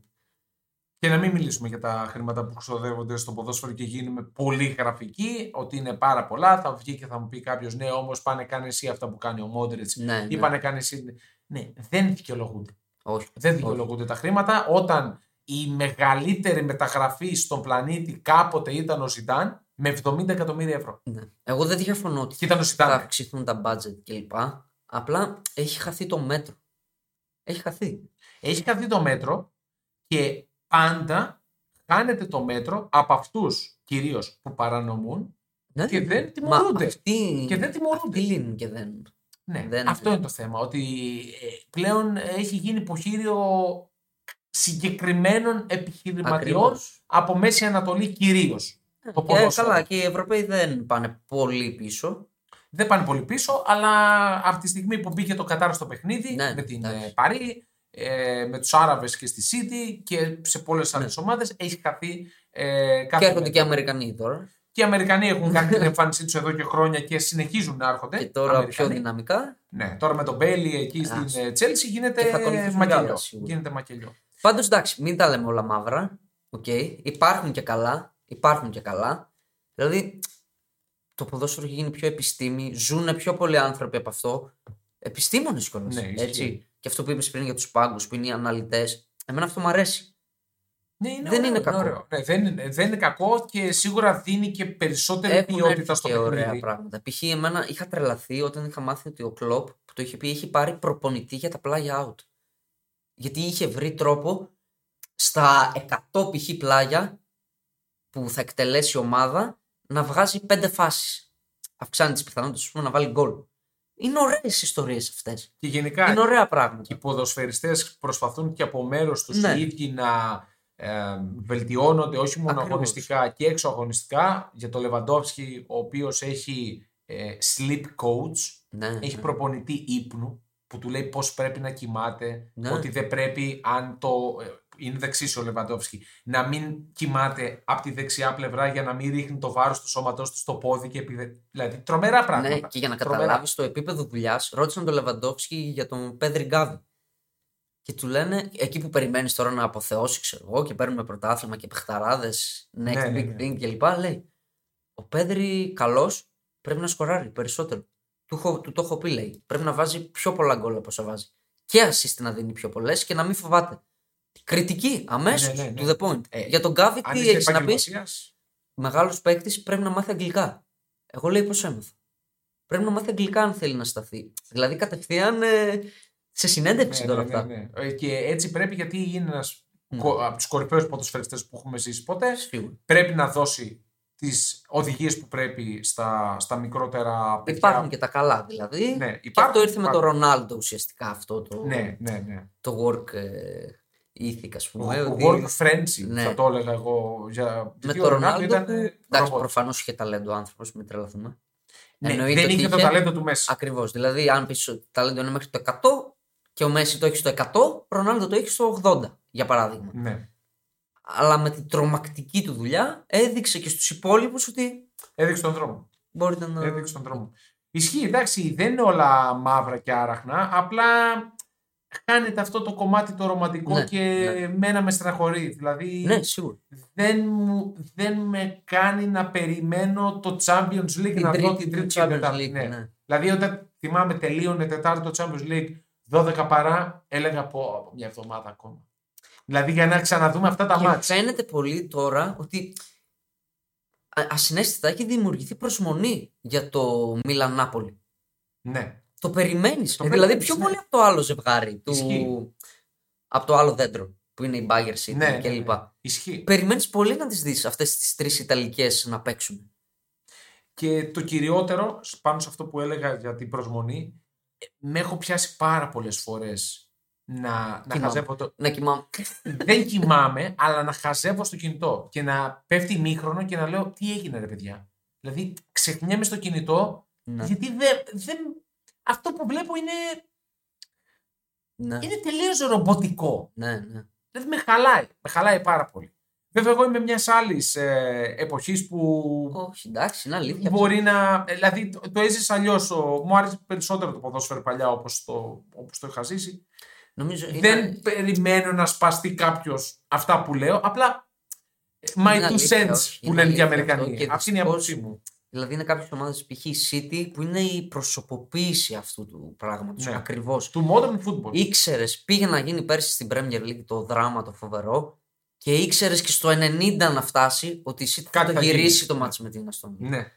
Speaker 1: Και να μην μιλήσουμε για τα χρήματα που ξοδεύονται στο ποδόσφαιρο και γίνουμε πολύ γραφικοί, ότι είναι πάρα πολλά. Θα βγει και θα μου πει κάποιος, ναι, όμως πάνε κάνει εσύ αυτά που κάνει ο Μόντρετ.
Speaker 2: Ναι,
Speaker 1: Ή
Speaker 2: ναι.
Speaker 1: πάνε κάνει εσύ. Ναι, δεν δικαιολογούνται.
Speaker 2: Όχι.
Speaker 1: Δεν
Speaker 2: όχι.
Speaker 1: δικαιολογούνται τα χρήματα όταν η μεγαλύτερη μεταγραφή στον πλανήτη κάποτε ήταν ο Ζιντάν με 70 εκατομμύρια ευρώ.
Speaker 2: Ναι. Εγώ δεν διαφωνώ ότι
Speaker 1: Και ήταν ο
Speaker 2: θα
Speaker 1: Ζιντάν.
Speaker 2: αυξηθούν τα budget κλπ. Απλά έχει χαθεί το μέτρο. Έχει χαθεί.
Speaker 1: Έχει χαθεί το μέτρο και πάντα χάνεται το μέτρο από αυτούς κυρίως που παρανομούν
Speaker 2: Ναι.
Speaker 1: και δεν
Speaker 2: Μα
Speaker 1: τιμωρούνται.
Speaker 2: αυτοί,
Speaker 1: Και δεν τιμωρούνται.
Speaker 2: αυτοί λύνουν και δεν.
Speaker 1: Ναι,
Speaker 2: Δεν-
Speaker 1: αυτό είναι το θέμα. Ότι ε, πλέον έχει γίνει υποχείριο συγκεκριμένων επιχειρηματιών
Speaker 2: Ακριβώς.
Speaker 1: από Μέση Ανατολή κυρίως. Το
Speaker 2: Και
Speaker 1: ποδόσφαιρο.
Speaker 2: καλά, και οι Ευρωπαίοι δεν πάνε πολύ πίσω.
Speaker 1: Δεν πάνε πολύ πίσω, αλλά από τη στιγμή που μπήκε το Κατάρ στο παιχνίδι
Speaker 2: Ναι,
Speaker 1: με την
Speaker 2: εντάξει.
Speaker 1: Ε, Παρή, ε, με τους Άραβες και στη City και σε πολλές άλλες ομάδες έχει χαθεί ε, κάθε
Speaker 2: Ναι. και έρχονται
Speaker 1: μέτρο.
Speaker 2: και οι Αμερικανοί τώρα.
Speaker 1: Και οι Αμερικανοί έχουν κάνει την εμφάνισή τους εδώ και χρόνια και συνεχίζουν να έρχονται.
Speaker 2: Και τώρα πιο
Speaker 1: Αμερικανοί.
Speaker 2: δυναμικά.
Speaker 1: Ναι, τώρα με τον Μπόελι εκεί
Speaker 2: Άς.
Speaker 1: στην ε, Chelsea γίνεται
Speaker 2: Και θα ακολουθήσουν κι
Speaker 1: μακελιό.
Speaker 2: άλλα, σίγουρα.
Speaker 1: Γίνεται μακελιό.
Speaker 2: Πάντως εντάξει, μην τα λέμε όλα μαύρα. Οκ. Υπάρχουν και καλά. Υπάρχουν και καλά. Δηλαδή, το ποδόσφαιρο έχει γίνει πιο επιστήμη. Ζουν πιο πολλοί άνθρωποι από αυτό. Επιστήμονες κιόλας.
Speaker 1: Ναι, ισχύει.
Speaker 2: έτσι. Και αυτό που είπες πριν για τους πάγκους που είναι οι αναλυτές. Εμένα αυτό μου αρέσει.
Speaker 1: Ναι, είναι
Speaker 2: Δεν
Speaker 1: ωραίο,
Speaker 2: είναι κακό.
Speaker 1: ωραίο. Ναι, δεν, είναι, δεν είναι κακό και σίγουρα δίνει και περισσότερη
Speaker 2: Έχουν έρθει
Speaker 1: ποιότητα στο
Speaker 2: και ωραία
Speaker 1: παιχνίδι.
Speaker 2: πράγματα. Π.χ. εμένα είχα τρελαθεί όταν είχα μάθει ότι ο Κλοπ που το είχε πει έχει πάρει προπονητή για τα πλάγια out. Γιατί είχε βρει τρόπο στα 100 π.χ. πλάγια που θα εκτελέσει η ομάδα να βγάζει 5 φάσεις. Αυξάνει τις πιθανότητες να βάλει γκολ. Είναι ωραίες ιστορίες αυτές.
Speaker 1: Και γενικά
Speaker 2: Είναι ωραία
Speaker 1: και
Speaker 2: πράγματα.
Speaker 1: οι ποδοσφαιριστές προσπαθούν και από μέρος τους
Speaker 2: Ναι.
Speaker 1: οι ίδιοι να ε, βελτιώνονται όχι μόνο
Speaker 2: Ακριβώς.
Speaker 1: αγωνιστικά και έξω αγωνιστικά για το Λεβαντόφσκι ο οποίος έχει ε, sleep coach
Speaker 2: Ναι,
Speaker 1: έχει
Speaker 2: ναι.
Speaker 1: προπονητή ύπνου που του λέει πώς πρέπει να κοιμάται
Speaker 2: Ναι.
Speaker 1: ότι δεν πρέπει αν το ε, είναι δεξί ο Λεβαντόφσκι να μην κοιμάται από τη δεξιά πλευρά για να μην ρίχνει το βάρος του σώματός του στο πόδι και επιδε... δηλαδή τρομερά πράγματα
Speaker 2: Ναι, και για να
Speaker 1: Τρομερά.
Speaker 2: καταλάβεις το επίπεδο δουλειάς, ρώτησαν τον Λεβαντόφσκι για τον Πέδρη Γκάβι. Και του λένε, εκεί που περιμένεις τώρα να αποθεώσει, ξέρω εγώ, και παίρνουμε πρωτάθλημα και παιχταράδες, next
Speaker 1: Ναι, ναι,
Speaker 2: big
Speaker 1: ναι.
Speaker 2: thing κλπ. Λέει, ο Πέδρη καλός πρέπει να σκοράρει περισσότερο. Του, έχω- του το έχω πει, λέει. Πρέπει να βάζει πιο πολλά γκολ από όσα βάζει. Και assist να δίνει πιο πολλές και να μην φοβάται. Κριτική, αμέσως,
Speaker 1: Ναι, ναι, ναι.
Speaker 2: to the point.
Speaker 1: Ε,
Speaker 2: για τον Γκάβι,
Speaker 1: αν
Speaker 2: τι
Speaker 1: είσαι
Speaker 2: έχεις να πεις;
Speaker 1: επαγγελματίας,
Speaker 2: Μεγάλος παίκτης πρέπει να μάθει αγγλικά. Εγώ λέει πώ έμαθα. Πρέπει να μάθει αγγλικά αν θέλει να σταθεί. Δηλαδή κατευθείαν ε, σε συνέντευξη
Speaker 1: Ναι,
Speaker 2: τώρα
Speaker 1: ναι,
Speaker 2: αυτά.
Speaker 1: ναι, ναι. Ε, Και έτσι πρέπει γιατί είναι ένας
Speaker 2: Ναι.
Speaker 1: από τους κορυφαίους ποδοσφαιριστές που έχουμε ζήσει ποτέ.
Speaker 2: Σίγουρα.
Speaker 1: Πρέπει να δώσει τις οδηγίες που πρέπει στα, στα μικρότερα παιδιά.
Speaker 2: Υπάρχουν και τα καλά δηλαδή.
Speaker 1: Ναι,
Speaker 2: και
Speaker 1: υπάρχουν,
Speaker 2: αυτό ήρθε με
Speaker 1: υπάρχουν.
Speaker 2: τον Ρονάλντο ουσιαστικά αυτό το,
Speaker 1: Ναι, ναι, ναι.
Speaker 2: το work ε, ethic ας
Speaker 1: Ο,
Speaker 2: πούμε.
Speaker 1: ο
Speaker 2: ότι
Speaker 1: work friendship
Speaker 2: Ναι.
Speaker 1: θα το έλεγα εγώ. Για...
Speaker 2: με
Speaker 1: γιατί
Speaker 2: τον
Speaker 1: ο Ρονάλντο
Speaker 2: Ρονάλντο
Speaker 1: ήταν,
Speaker 2: που
Speaker 1: ε,
Speaker 2: εντάξει
Speaker 1: ρομπότ.
Speaker 2: προφανώς είχε ταλέντο ο άνθρωπος, μην τρελαθούμε.
Speaker 1: Ναι,
Speaker 2: Εννοείται
Speaker 1: δεν
Speaker 2: ότι
Speaker 1: είχε το ταλέντο του Μέση.
Speaker 2: Ακριβώς. Δηλαδή αν πεις ότι το ταλέντο είναι μέχρι το 100 και ο Μέση το έχει στο 100, ο Ρονάλντο το έχει στο 80 για παράδειγμα.
Speaker 1: Ναι.
Speaker 2: Αλλά με την τρομακτική του δουλειά έδειξε και στους υπόλοιπους ότι
Speaker 1: Έδειξε τον δρόμο.
Speaker 2: μπορείτε να...
Speaker 1: Έδειξε τον δρόμο. Ισχύει, εντάξει, δεν είναι όλα μαύρα και άραχνα. Απλά χάνεται αυτό το κομμάτι το ρομαντικό
Speaker 2: Ναι,
Speaker 1: και
Speaker 2: ναι.
Speaker 1: μένα με στεναχωρεί. Δηλαδή
Speaker 2: Ναι, σίγουρα.
Speaker 1: δεν, μου, δεν με κάνει να περιμένω το Champions League
Speaker 2: Την
Speaker 1: να δω
Speaker 2: τρίτη
Speaker 1: την
Speaker 2: του
Speaker 1: τρίτη και
Speaker 2: Champions
Speaker 1: τετάρτη.
Speaker 2: League,
Speaker 1: Ναι.
Speaker 2: ναι.
Speaker 1: Δηλαδή όταν θυμάμαι τελείωνε τετάρτη το Champions League 12 παρά, έλεγα πω από μια εβδομάδα ακόμα. Δηλαδή για να ξαναδούμε αυτά τα
Speaker 2: Και
Speaker 1: μάτια.
Speaker 2: φαίνεται πολύ τώρα ότι α- ασυναίσθητα έχει δημιουργηθεί προσμονή για το Μίλαν Νάπολη.
Speaker 1: Ναι.
Speaker 2: Το περιμένεις.
Speaker 1: Το
Speaker 2: δηλαδή
Speaker 1: περιμένεις,
Speaker 2: πιο
Speaker 1: ναι.
Speaker 2: πολύ από το άλλο ζευγάρι. Του...
Speaker 1: Ισχύει.
Speaker 2: Από το άλλο δέντρο που είναι η Bagger City
Speaker 1: Ναι, ναι,
Speaker 2: κλπ.
Speaker 1: ναι. Ισχύει.
Speaker 2: Περιμένεις πολύ να τις δεις αυτές τις τρεις Ιταλικές να παίξουν.
Speaker 1: Και το κυριότερο, πάνω σε αυτό που έλεγα για την προσμονή, ε, με έχω πιάσει πάρα πολλές φορές να, να
Speaker 2: Κοιμάμαι.
Speaker 1: χαζεύω το...
Speaker 2: Να κοιμάμαι.
Speaker 1: Δεν κοιμάμαι, αλλά να χαζεύω στο κινητό και να πέφτει μήχρονο και να λέω τι έγινε ρε παιδιά; Δηλαδή ξεχνιέμαι στο κινητό
Speaker 2: Ναι.
Speaker 1: γιατί δεν, δεν... αυτό που βλέπω είναι,
Speaker 2: ναι.
Speaker 1: είναι τελείως ρομποτικό.
Speaker 2: ναι, ναι.
Speaker 1: Δηλαδή με χαλάει, με χαλάει πάρα πολύ. Βέβαια εγώ είμαι μιας άλλης ε, εποχής που
Speaker 2: Όχι, εντάξει, είναι αλήθεια.
Speaker 1: Μπορεί να. Δηλαδή το, το έζησε αλλιώς. Μου άρεσε περισσότερο το ποδόσφαιρο παλιά όπως το, όπως το είχα ζήσει.
Speaker 2: Νομίζω είναι,
Speaker 1: Δεν περιμένω να σπαστεί κάποιος αυτά που λέω. Απλά. My
Speaker 2: Είναι
Speaker 1: two
Speaker 2: αλήθεια,
Speaker 1: cents
Speaker 2: όχι,
Speaker 1: που
Speaker 2: είναι
Speaker 1: λένε και οι
Speaker 2: αλήθεια αυτό
Speaker 1: Αμερικανοί.
Speaker 2: και
Speaker 1: Αυτή είναι η
Speaker 2: δυστυχώς-
Speaker 1: άποψή μου.
Speaker 2: Δηλαδή είναι κάποιες ομάδες π.χ. η City που είναι η προσωποποίηση αυτού του πράγματος.
Speaker 1: Ναι.
Speaker 2: Ακριβώς.
Speaker 1: Του modern football.
Speaker 2: Ήξερες, πήγε να γίνει πέρσι στην Premier League το δράμα το φοβερό και ήξερες και στο 90 να φτάσει ότι η City θα
Speaker 1: Κάτι
Speaker 2: το
Speaker 1: θα
Speaker 2: γυρίσει
Speaker 1: γίνει.
Speaker 2: το μάτς με την Aston Villa.
Speaker 1: Ναι.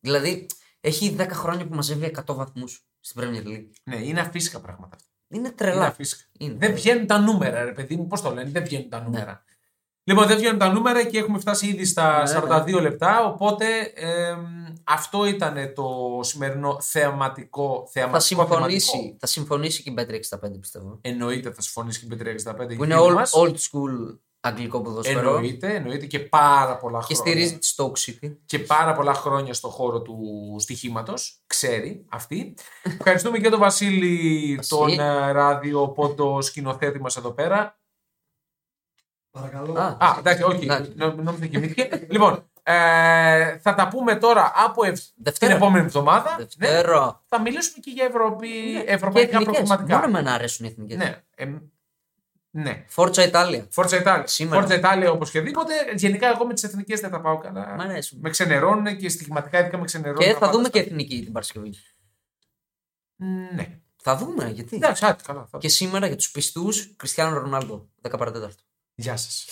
Speaker 2: Δηλαδή έχει 10 χρόνια που μαζεύει 100 βαθμούς στην Premier League.
Speaker 1: ναι, είναι αφύσικα πράγματα. αυτά.
Speaker 2: Είναι
Speaker 1: Είναι
Speaker 2: τρελά.
Speaker 1: αφύσικα.
Speaker 2: Είναι.
Speaker 1: Δεν βγαίνουν τα νούμερα, ρε παιδί μου. Πώς το λένε, δεν βγαίνουν
Speaker 2: Ναι.
Speaker 1: τα νούμερα. Λοιπόν, δεν βγαίνουν τα νούμερα και έχουμε φτάσει ήδη στα
Speaker 2: Ναι,
Speaker 1: 42 λεπτά. Οπότε εμ, αυτό ήταν το σημερινό θεαματικό.
Speaker 2: Θα
Speaker 1: θεαματικό
Speaker 2: συμφωνήσει,
Speaker 1: θεματικό.
Speaker 2: θα συμφωνήσει και η Bet365 πιστεύω.
Speaker 1: Εννοείται θα συμφωνήσει και η B365.
Speaker 2: Που είναι old, old school αγγλικό ποδοσφαιρό
Speaker 1: Εννοείται, εννοείται και πάρα πολλά
Speaker 2: και
Speaker 1: χρόνια.
Speaker 2: στηρίζει τη Stoke City.
Speaker 1: Και πάρα πολλά χρόνια στο χώρο του στοιχήματος. Ξέρει αυτή. Ευχαριστούμε και τον Βασίλη, τον ε, ράδιο πόντο σκηνοθέτη μας εδώ πέρα.
Speaker 4: Παρακαλώ.
Speaker 2: Α,
Speaker 1: Α, εντάξει, όχι.
Speaker 2: Εντάξει.
Speaker 1: νο- Νόμιζα κοιμήθηκε. λοιπόν, ε, θα τα πούμε τώρα από ευ... την
Speaker 2: Δευτέρα.
Speaker 1: επόμενη εβδομάδα. Ναι,
Speaker 2: Δευτέρα.
Speaker 1: θα μιλήσουμε και για Ευρωπη...
Speaker 2: Και
Speaker 1: ευρωπαϊκά
Speaker 2: εθνικές.
Speaker 1: προβληματικά.
Speaker 2: Μόνο με να αρέσουν οι εθνικές.
Speaker 1: Ναι. Ε, ναι.
Speaker 2: Φόρτσα Ιταλία.
Speaker 1: Φόρτσα Ιτάλια.
Speaker 2: Σήμερα.
Speaker 1: Φόρτσα Ιτάλια οπωσδήποτε. Γενικά, εγώ με τις εθνικές δεν τα πάω καλά.
Speaker 2: Μ' αρέσουν.
Speaker 1: Με ξενερώνουν και στοιχηματικά ειδικά με ξενερώνουν.
Speaker 2: Και
Speaker 1: να
Speaker 2: θα
Speaker 1: πάω
Speaker 2: δούμε
Speaker 1: στα-
Speaker 2: και εθνική την Παρασκευή.
Speaker 1: Ναι.
Speaker 2: Θα δούμε γιατί.
Speaker 1: Εντάξει, άντε, καλά. Θα...
Speaker 2: Και σήμερα για τους πιστούς Κριστιανό Ρονάλντο. 10 παρατέταρτο.
Speaker 1: Γεια σας.